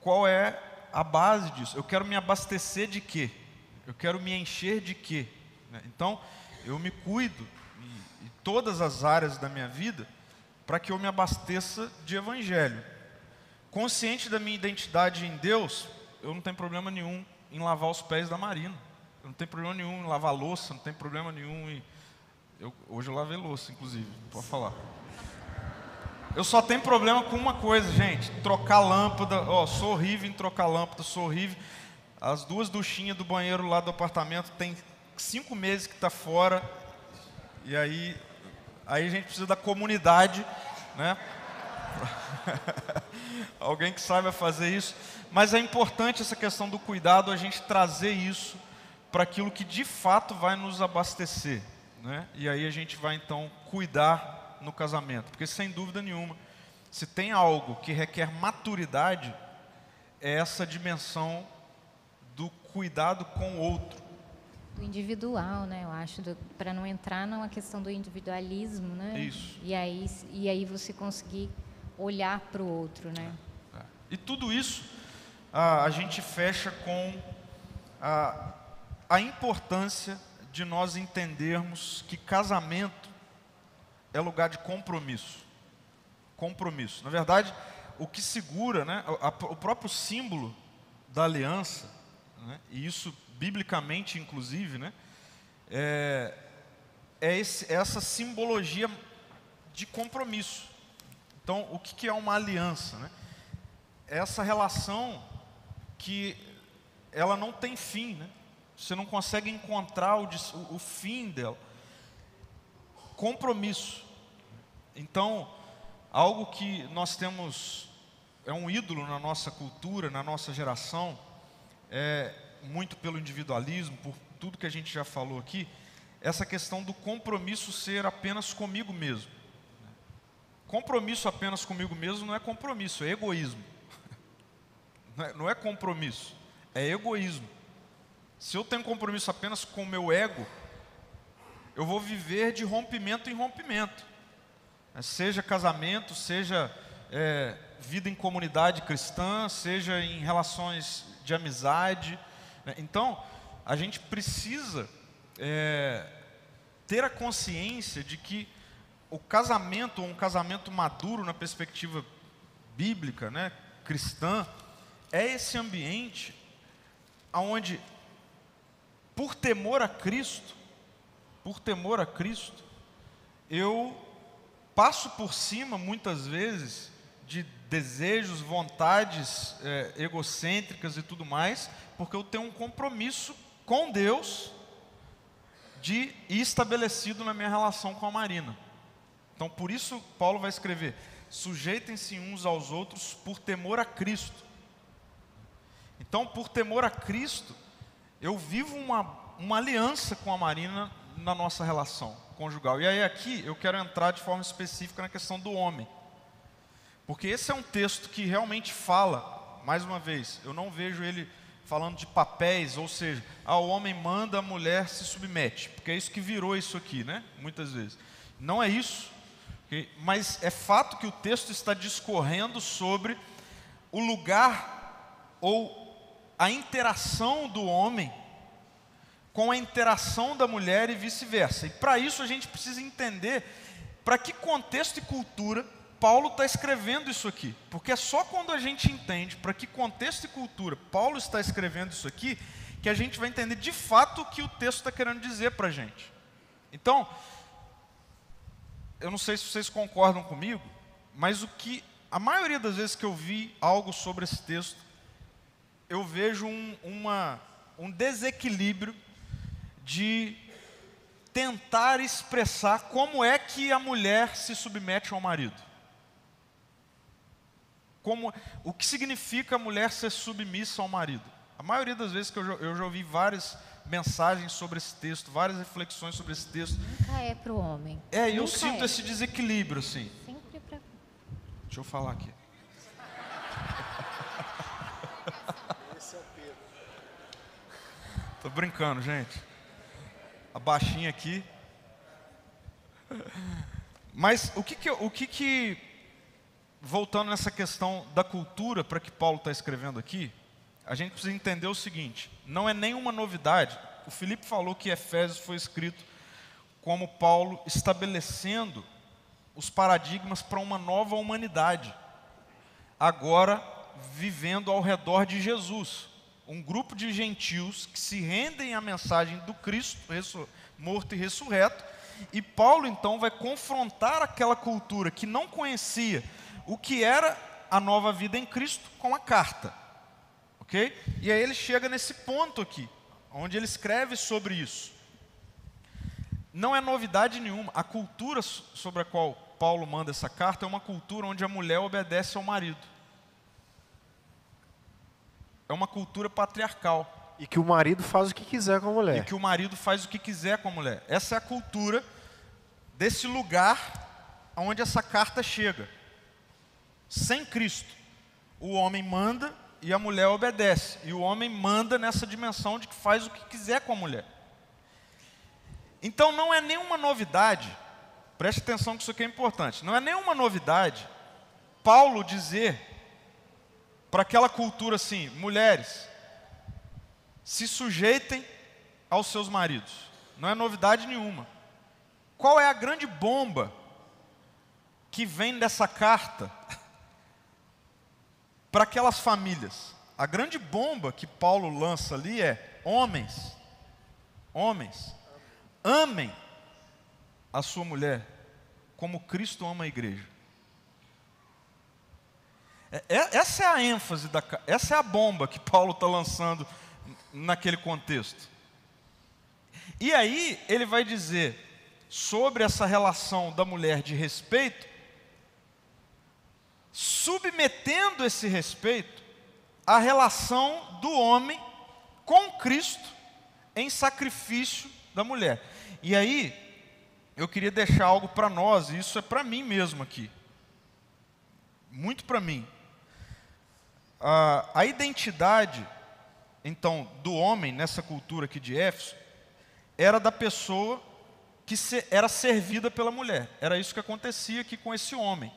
qual é a base disso. Eu quero me abastecer de quê? Eu quero me encher de quê? Né? Então, eu me cuido em todas as áreas da minha vida para que eu me abasteça de evangelho. Consciente da minha identidade em Deus, eu não tenho problema nenhum em lavar os pés da Marina. Eu não tenho problema nenhum em lavar louça, não tenho problema nenhum em. Eu, hoje eu lavei louça, inclusive, pode falar. Eu só tenho problema com uma coisa, gente: trocar lâmpada. Ó, sou horrível em trocar lâmpada, sou horrível. As duas duchinhas do banheiro lá do apartamento tem cinco meses que está fora. E aí, aí a gente precisa da comunidade, né? Alguém que saiba fazer isso. Mas é importante essa questão do cuidado, a gente trazer isso para aquilo que de fato vai nos abastecer. Né? E aí a gente vai então cuidar no casamento. Porque sem dúvida nenhuma, se tem algo que requer maturidade, é essa dimensão do cuidado com o outro. Do individual, né? Eu acho, para não entrar numa questão do individualismo, né? Isso. E aí, e aí você conseguir olhar para o outro, né? E tudo isso a, a gente fecha com a, a importância de nós entendermos que casamento é lugar de compromisso. Compromisso. Na verdade, o que segura, né, a, o próprio símbolo da aliança, né? e isso biblicamente inclusive, né? é, é, esse, é essa simbologia de compromisso. Então, o que, que é uma aliança? Né? Essa relação que ela não tem fim, né? você não consegue encontrar o, o fim dela. Compromisso. Então, algo que nós temos, é um ídolo na nossa cultura, na nossa geração, é, muito pelo individualismo, por tudo que a gente já falou aqui, essa questão do compromisso ser apenas comigo mesmo. Compromisso apenas comigo mesmo não é compromisso, é egoísmo. Não é, é compromisso, é egoísmo. Se eu tenho compromisso apenas com o meu ego, eu vou viver de rompimento em rompimento. Seja casamento, seja é, vida em comunidade cristã, seja em relações de amizade. Né? Então, a gente precisa é, ter a consciência de que o casamento, um casamento maduro na perspectiva bíblica, né, cristã, é esse ambiente onde, por temor a Cristo, por temor a Cristo, eu passo por cima muitas vezes de desejos, vontades é, egocêntricas e tudo mais, porque eu tenho um compromisso com Deus de estabelecido na minha relação com a Marina. Então, por isso Paulo vai escrever: sujeitem-se uns aos outros por temor a Cristo. Então, por temor a Cristo, eu vivo uma, uma aliança com a Marina na nossa relação conjugal. E aí, aqui, eu quero entrar de forma específica na questão do homem. Porque esse é um texto que realmente fala, mais uma vez, eu não vejo ele falando de papéis, ou seja, ah, o homem manda, a mulher se submete, porque é isso que virou isso aqui, né? Muitas vezes. Não é isso, okay? mas é fato que o texto está discorrendo sobre o lugar ou a interação do homem com a interação da mulher e vice-versa. E para isso a gente precisa entender para que contexto e cultura Paulo está escrevendo isso aqui. Porque é só quando a gente entende para que contexto e cultura Paulo está escrevendo isso aqui que a gente vai entender de fato o que o texto está querendo dizer para a gente. Então, eu não sei se vocês concordam comigo, mas o que a maioria das vezes que eu vi algo sobre esse texto, eu vejo um, uma, um desequilíbrio de tentar expressar como é que a mulher se submete ao marido. Como, o que significa a mulher ser submissa ao marido? A maioria das vezes que eu já, eu já ouvi várias mensagens sobre esse texto, várias reflexões sobre esse texto. Nunca é para o homem. É, eu sinto é. esse desequilíbrio, assim. Sempre para. Deixa eu falar aqui. Esse é o Pedro. Tô brincando, gente. A baixinha aqui. Mas o que que, o que, que voltando nessa questão da cultura para que Paulo está escrevendo aqui, a gente precisa entender o seguinte: não é nenhuma novidade. O Felipe falou que Efésios foi escrito como Paulo estabelecendo os paradigmas para uma nova humanidade, agora vivendo ao redor de Jesus. Um grupo de gentios que se rendem à mensagem do Cristo morto e ressurreto, e Paulo então vai confrontar aquela cultura que não conhecia o que era a nova vida em Cristo com a carta. Ok? E aí ele chega nesse ponto aqui, onde ele escreve sobre isso. Não é novidade nenhuma. A cultura sobre a qual Paulo manda essa carta é uma cultura onde a mulher obedece ao marido. É uma cultura patriarcal. E que o marido faz o que quiser com a mulher. E que o marido faz o que quiser com a mulher. Essa é a cultura desse lugar onde essa carta chega. Sem Cristo, o homem manda e a mulher obedece. E o homem manda nessa dimensão de que faz o que quiser com a mulher. Então não é nenhuma novidade, preste atenção que isso aqui é importante, não é nenhuma novidade Paulo dizer para aquela cultura assim: mulheres, se sujeitem aos seus maridos. Não é novidade nenhuma. Qual é a grande bomba que vem dessa carta para aquelas famílias. A grande bomba que Paulo lança ali é: homens, homens, amem a sua mulher como Cristo ama a igreja. É, é, essa é a ênfase, da, essa é a bomba que Paulo está lançando naquele contexto. E aí ele vai dizer sobre essa relação da mulher de respeito, submetendo esse respeito à relação do homem com Cristo em sacrifício da mulher. E aí, eu queria deixar algo para nós, e isso é para mim mesmo aqui. Muito para mim. A identidade, então, do homem nessa cultura aqui de Éfeso, era da pessoa que era servida pela mulher. Era isso que acontecia aqui com esse homem.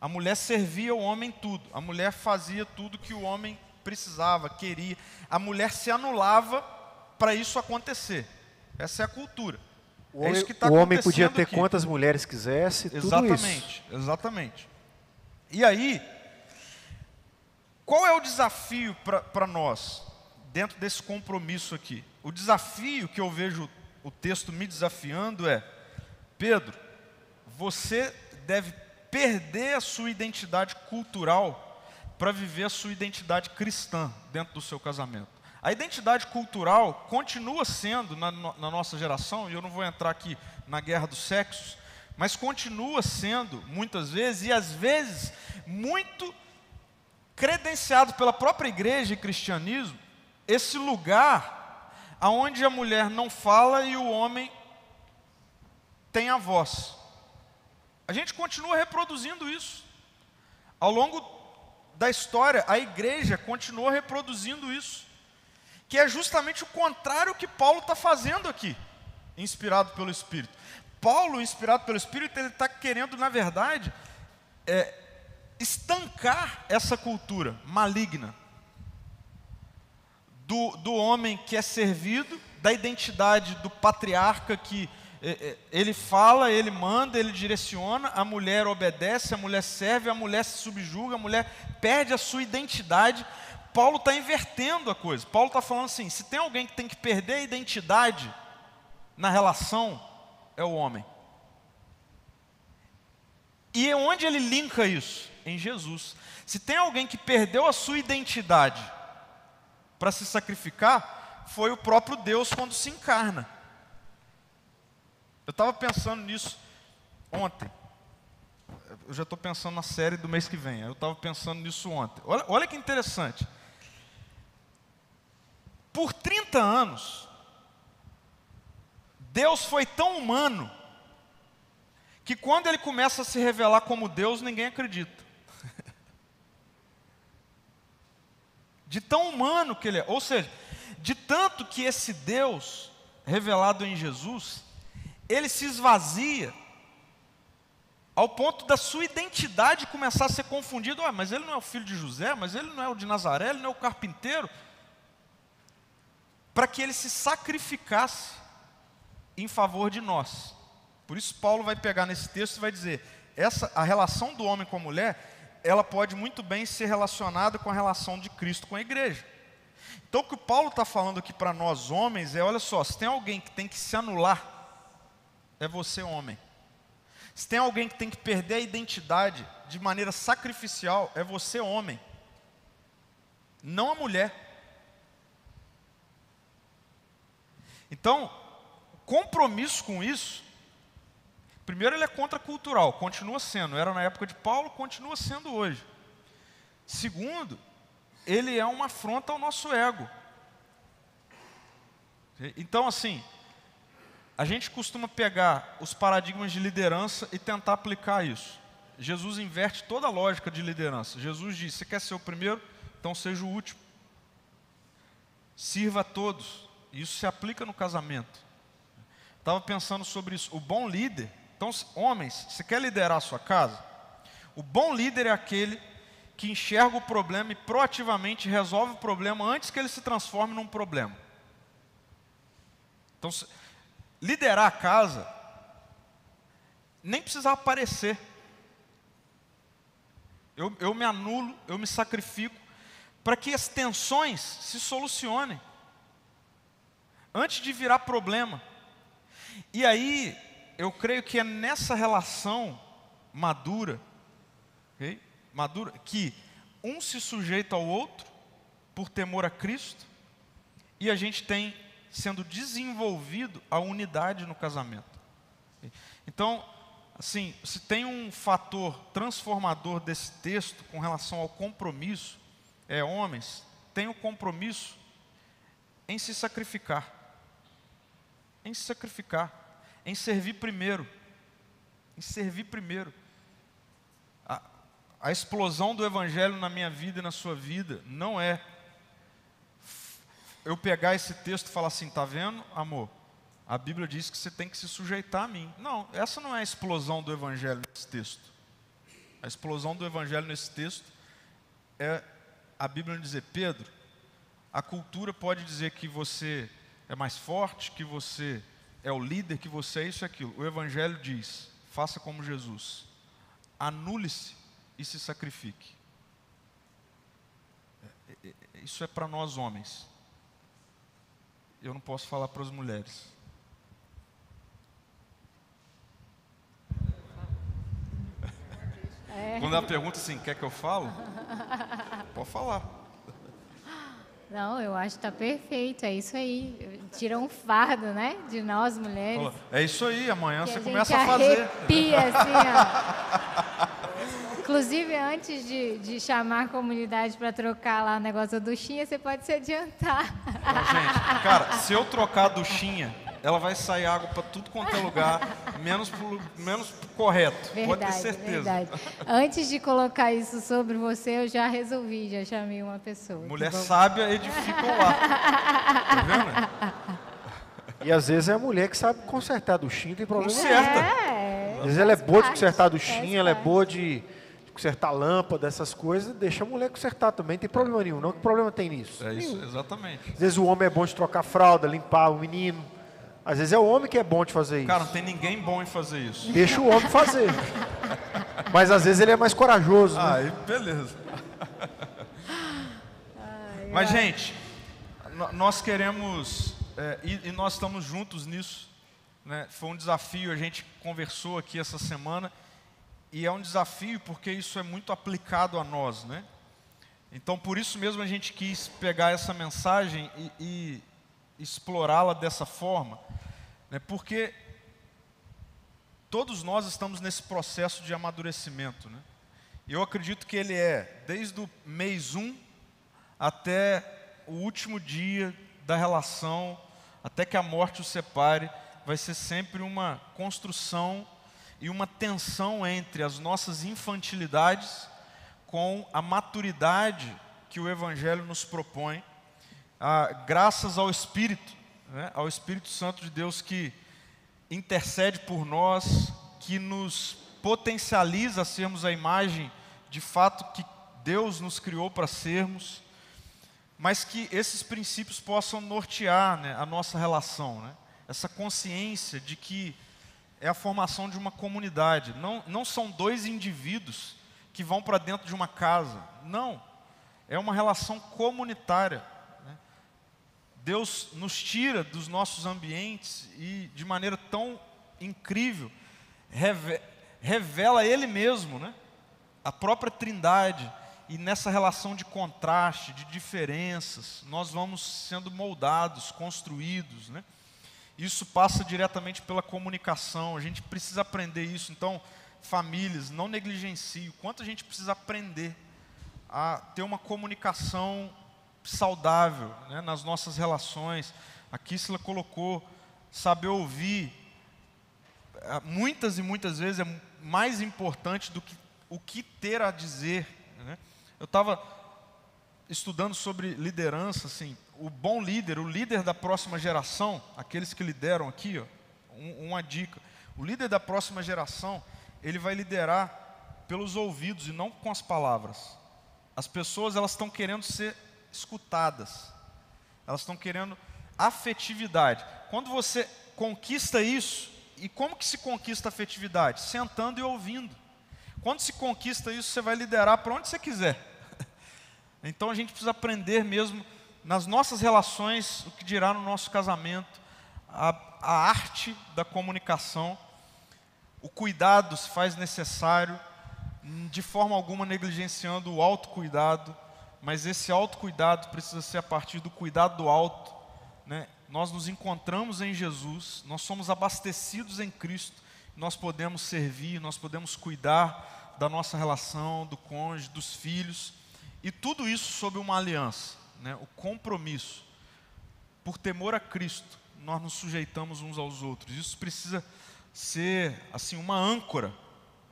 A mulher servia o homem tudo. A mulher fazia tudo que o homem precisava, queria. A mulher se anulava para isso acontecer. Essa é a cultura. O é homem, tá o homem podia ter aqui. quantas mulheres quisesse, exatamente, tudo isso. Exatamente. E aí, qual é o desafio para nós, dentro desse compromisso aqui? O desafio que eu vejo o texto me desafiando é: Pedro, você deve perder a sua identidade cultural para viver a sua identidade cristã dentro do seu casamento. A identidade cultural continua sendo, na, na, nossa geração, e eu não vou entrar aqui na guerra dos sexos, mas continua sendo, muitas vezes, e às vezes, muito credenciado pela própria igreja e cristianismo, esse lugar aonde a mulher não fala e o homem tem a voz. A gente continua reproduzindo isso. Ao longo da história, a igreja continua reproduzindo isso, que é justamente o contrário que Paulo está fazendo aqui, inspirado pelo Espírito. Paulo, inspirado pelo Espírito, ele está querendo, na verdade, é, estancar essa cultura maligna do, do homem que é servido, da identidade do patriarca que é, é, ele fala, ele manda, ele direciona, a mulher obedece, a mulher serve, a mulher se subjuga, a mulher perde a sua identidade. Paulo está invertendo a coisa. Paulo está falando assim: se tem alguém que tem que perder a identidade na relação, é o homem. E onde ele linka isso? Em Jesus. Se tem alguém que perdeu a sua identidade para se sacrificar, foi o próprio Deus quando se encarna. Eu estava pensando nisso ontem. Eu já estou pensando na série do mês que vem. Eu estava pensando nisso ontem. Olha, olha que interessante. Por 30 anos, Deus foi tão humano que quando ele começa a se revelar como Deus, ninguém acredita. De tão humano que ele é, ou seja, de tanto que esse Deus revelado em Jesus, ele se esvazia ao ponto da sua identidade começar a ser confundida. Ah, mas ele não é o filho de José, mas ele não é o de Nazaré, ele não é o carpinteiro. Para que ele se sacrificasse em favor de nós. Por isso Paulo vai pegar nesse texto e vai dizer: essa a relação do homem com a mulher, ela pode muito bem ser relacionada com a relação de Cristo com a igreja. Então o que o Paulo está falando aqui para nós homens é: olha só, se tem alguém que tem que se anular, é você homem. Se tem alguém que tem que perder a identidade de maneira sacrificial, é você homem, não a mulher. Então, compromisso com isso Primeiro, ele é contracultural, continua sendo, era na época de Paulo, continua sendo hoje. Segundo, ele é uma afronta ao nosso ego. Então, assim, a gente costuma pegar os paradigmas de liderança e tentar aplicar isso. Jesus inverte toda a lógica de liderança. Jesus diz: você quer ser o primeiro? Então seja o último. Sirva a todos. Isso se aplica no casamento. Estava pensando sobre isso. O bom líder então, homens, você quer liderar a sua casa? O bom líder é aquele que enxerga o problema e proativamente resolve o problema antes que ele se transforme num problema. Então, liderar a casa nem precisa aparecer. Eu, eu me anulo, eu me sacrifico para que as tensões se solucionem antes de virar problema. E aí, eu creio que é nessa relação madura, okay? madura, que um se sujeita ao outro por temor a Cristo e a gente tem sendo desenvolvido a unidade no casamento. Okay? Então, assim, se tem um fator transformador desse texto com relação ao compromisso, é homens, tem o compromisso em se sacrificar. Em se sacrificar em servir primeiro. Em servir primeiro. A, a explosão do Evangelho na minha vida e na sua vida não é eu pegar esse texto e falar assim: está vendo, amor? A Bíblia diz que você tem que se sujeitar a mim. Não, essa não é a explosão do Evangelho nesse texto. A explosão do Evangelho nesse texto é a Bíblia dizer: Pedro, a cultura pode dizer que você é mais forte, que você é o líder, que você é isso e aquilo. O Evangelho diz: faça como Jesus, anule-se e se sacrifique. É, é, é, isso é para nós homens. Eu não posso falar para as mulheres. É. Quando ela pergunta assim, quer que eu falo? Pode falar. Não, eu acho que está perfeito, é isso aí. tira um fardo, né? De nós mulheres. É isso aí, amanhã que você a começa a fazer. arrepia, assim, ó. Inclusive, antes de, de chamar a comunidade para trocar lá o negócio da duchinha, você pode se adiantar. Então, gente, cara, se eu trocar a duchinha, ela vai sair água para tudo quanto é lugar, menos pro, menos pro correto. pode ter Verdade, certeza. verdade. Antes de colocar isso sobre você, eu já resolvi, já chamei uma pessoa. tá Mulher bom? sábia edifica o lar. Tá vendo? E às vezes é a mulher que sabe consertar a duchinha, não tem problema. nenhum. Conserta. É, Às vezes ela é boa de consertar a faz duchinha, ela é boa de, de consertar lâmpada, essas coisas, deixa a mulher consertar também, não tem problema nenhum. Não, que problema tem nisso? É isso, exatamente. Às vezes o homem é bom de trocar fralda, limpar o menino. Às vezes é o homem que é bom de fazer isso. Cara, não tem ninguém bom em fazer isso. Deixa o homem fazer. Mas às vezes ele é mais corajoso? Ah, aí beleza. Mas, gente, nós queremos, é, e, e nós estamos juntos nisso. Né? Foi um desafio, a gente conversou aqui essa semana, e é um desafio porque isso é muito aplicado a nós. Né? Então, por isso mesmo a gente quis pegar essa mensagem e, e explorá-la dessa forma, né? porque todos nós estamos nesse processo de amadurecimento. Né? Eu acredito que ele é desde o mês 1 até o último dia da relação, até que a morte o separe, vai ser sempre uma construção e uma tensão entre as nossas infantilidades com a maturidade que o Evangelho nos propõe, ah, graças ao Espírito, né, ao Espírito Santo de Deus que intercede por nós, que nos potencializa a sermos a imagem de fato que Deus nos criou para sermos, mas que esses princípios possam nortear né, a nossa relação, né? essa consciência de que é a formação de uma comunidade, não, não são dois indivíduos que vão para dentro de uma casa, não, é uma relação comunitária. Deus nos tira dos nossos ambientes e, de maneira tão incrível, reve- revela Ele mesmo, né? a própria Trindade, e nessa relação de contraste, de diferenças, nós vamos sendo moldados, construídos. Né? Isso passa diretamente pela comunicação, a gente precisa aprender isso. Então, famílias, não negligenciem o quanto a gente precisa aprender a ter uma comunicação saudável né, nas nossas relações. A Kissla colocou saber ouvir, ah, muitas e muitas vezes é mais importante do que o que ter a dizer. né? Eu estava estudando sobre liderança, assim, o bom líder, o líder da próxima geração, aqueles que lideram aqui, ó, um- uma dica: o líder da próxima geração, ele vai liderar pelos ouvidos e não com as palavras. As pessoas elas estão querendo ser escutadas, elas estão querendo afetividade. Quando você conquista isso, e como que se conquista afetividade? Sentando e ouvindo. Quando se conquista isso, você vai liderar para onde você quiser. Então a gente precisa aprender mesmo nas nossas relações, o que dirá no nosso casamento, a, a arte da comunicação, o cuidado se faz necessário, de forma alguma negligenciando o autocuidado, mas esse autocuidado precisa ser a partir do cuidado do alto. Né? Nós nos encontramos em Jesus, nós somos abastecidos em Cristo, nós podemos servir, nós podemos cuidar da nossa relação, do cônjuge, dos filhos, e tudo isso sob uma aliança, né? o compromisso. Por temor a Cristo, nós nos sujeitamos uns aos outros. Isso precisa ser assim uma âncora,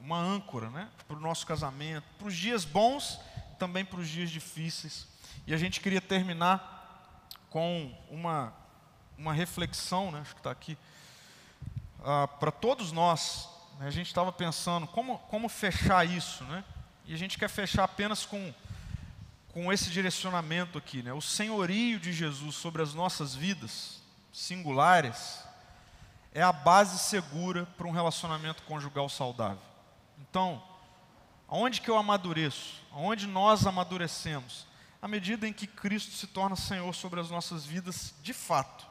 uma âncora, né, para o nosso casamento, para os dias bons, também para os dias difíceis. E a gente queria terminar com uma uma reflexão, né, acho que está aqui, ah, para todos nós. né, a gente estava pensando como como fechar isso, né? E a gente quer fechar apenas com com esse direcionamento aqui, né? O senhorio de Jesus sobre as nossas vidas singulares é a base segura para um relacionamento conjugal saudável. Então, aonde que eu amadureço? Aonde nós amadurecemos? À medida em que Cristo se torna Senhor sobre as nossas vidas de fato.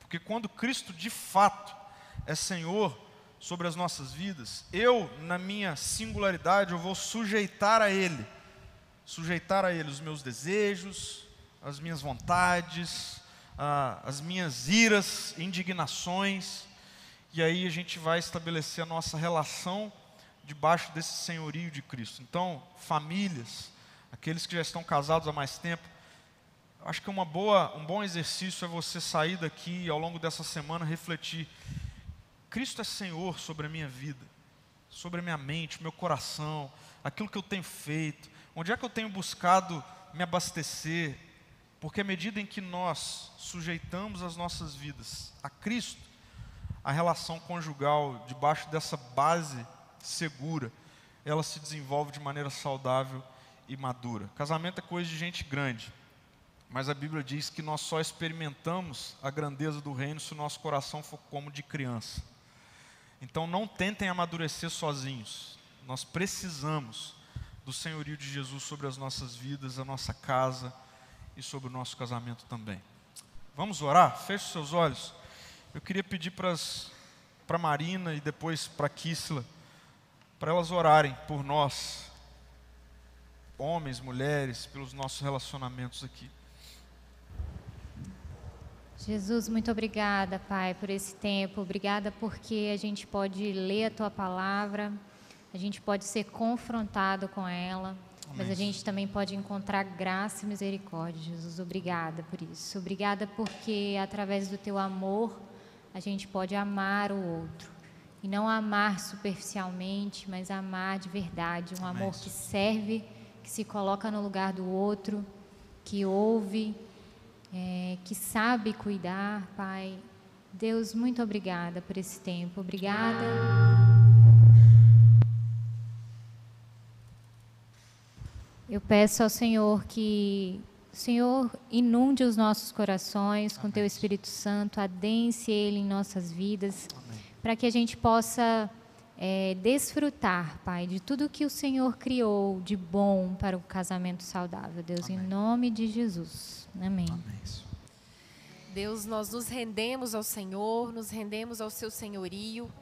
Porque quando Cristo de fato é Senhor sobre as nossas vidas, eu, na minha singularidade, eu vou sujeitar a Ele, sujeitar a Ele os meus desejos, as minhas vontades, as minhas iras, indignações, e aí a gente vai estabelecer a nossa relação debaixo desse senhorio de Cristo. Então, famílias, aqueles que já estão casados há mais tempo, acho que uma boa, um bom exercício é você sair daqui ao longo dessa semana refletir: Cristo é Senhor sobre a minha vida, sobre a minha mente, meu coração, aquilo que eu tenho feito, onde é que eu tenho buscado me abastecer, porque à medida em que nós sujeitamos as nossas vidas a Cristo, a relação conjugal, debaixo dessa base segura, ela se desenvolve de maneira saudável e madura. Casamento é coisa de gente grande, mas a Bíblia diz que nós só experimentamos a grandeza do reino se o nosso coração for como de criança. Então não tentem amadurecer sozinhos. Nós precisamos do senhorio de Jesus sobre as nossas vidas, a nossa casa, e sobre o nosso casamento também. Vamos orar? Feche seus olhos. Eu queria pedir para Marina e depois para Kisla, para elas orarem por nós, homens, mulheres, pelos nossos relacionamentos aqui. Jesus, muito obrigada, Pai, por esse tempo. Obrigada porque a gente pode ler a tua palavra, a gente pode ser confrontado com ela. Mas a gente também pode encontrar graça e misericórdia, Jesus. Obrigada por isso. Obrigada porque através do teu amor a gente pode amar o outro. E não amar superficialmente, mas amar de verdade. Um Amém. amor que serve, que se coloca no lugar do outro, que ouve, é, que sabe cuidar, Pai. Deus, muito obrigada por esse tempo. Obrigada. Eu peço ao Senhor que o Senhor inunde os nossos corações Amém. com Teu Espírito Santo, adense Ele em nossas vidas, para que a gente possa é, desfrutar, Pai, de tudo que o Senhor criou de bom para o casamento saudável. Deus, Amém. em nome de Jesus. Amém. Amém. Deus, nós nos rendemos ao Senhor, nos rendemos ao Seu senhorio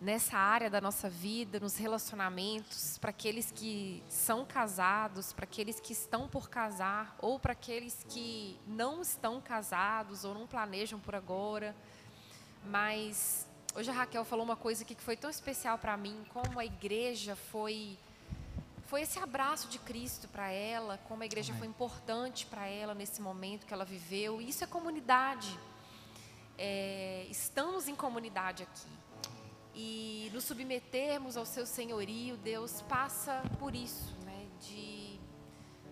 nessa área da nossa vida, nos relacionamentos, para aqueles que são casados, para aqueles que estão por casar, ou para aqueles que não estão casados ou não planejam por agora. Mas hoje a Raquel falou uma coisa aqui que foi tão especial para mim, como a igreja foi foi esse abraço de Cristo para ela, como a igreja Amém. foi importante para ela nesse momento que ela viveu. E isso é comunidade. É, estamos em comunidade aqui e nos submetermos ao seu senhorio, Deus passa por isso, né, de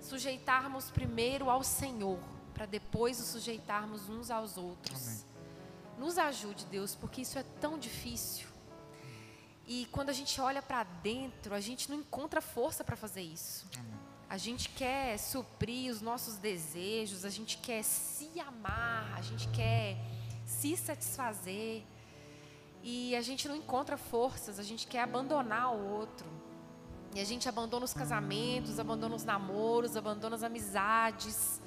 sujeitarmos primeiro ao Senhor, para depois nos sujeitarmos uns aos outros. Amém. Nos ajude, Deus, porque isso é tão difícil. E quando a gente olha para dentro, a gente não encontra força para fazer isso. A gente quer suprir os nossos desejos, a gente quer se amar, a gente quer se satisfazer e a gente não encontra forças, a gente quer abandonar o outro. E a gente abandona os casamentos, abandona os namoros, abandona as amizades,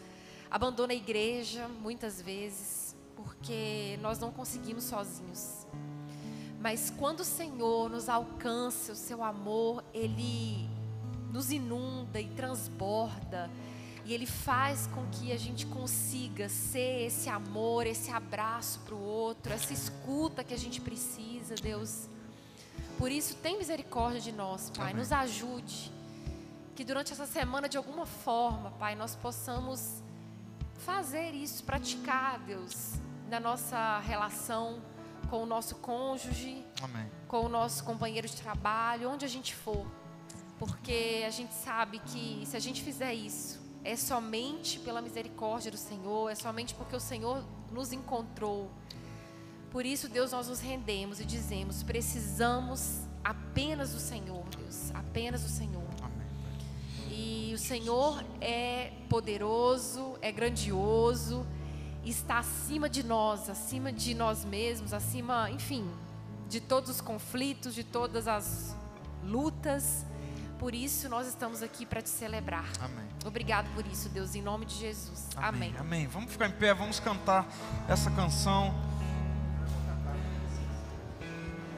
abandona a igreja muitas vezes, porque nós não conseguimos sozinhos. Mas quando o Senhor nos alcança, o seu amor, ele nos inunda e transborda e Ele faz com que a gente consiga ser esse amor, esse abraço para o outro, essa escuta que a gente precisa, Deus. Por isso, tem misericórdia de nós, Pai. Amém. Nos ajude. Que durante essa semana, de alguma forma, Pai, nós possamos fazer isso, praticar, Deus, na nossa relação com o nosso cônjuge, Amém. com o nosso companheiro de trabalho, onde a gente for. Porque a gente sabe que se a gente fizer isso, é somente pela misericórdia do Senhor, é somente porque o Senhor nos encontrou. Por isso, Deus, nós nos rendemos e dizemos: precisamos apenas do Senhor, Deus, apenas do Senhor. E o Senhor é poderoso, é grandioso, está acima de nós, acima de nós mesmos, acima, enfim, de todos os conflitos, de todas as lutas. Por isso nós estamos aqui para te celebrar. Amém. Obrigado por isso, Deus, em nome de Jesus. Amém. Amém. Amém. Vamos ficar em pé, vamos cantar essa canção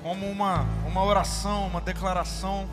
como uma, uma oração, uma declaração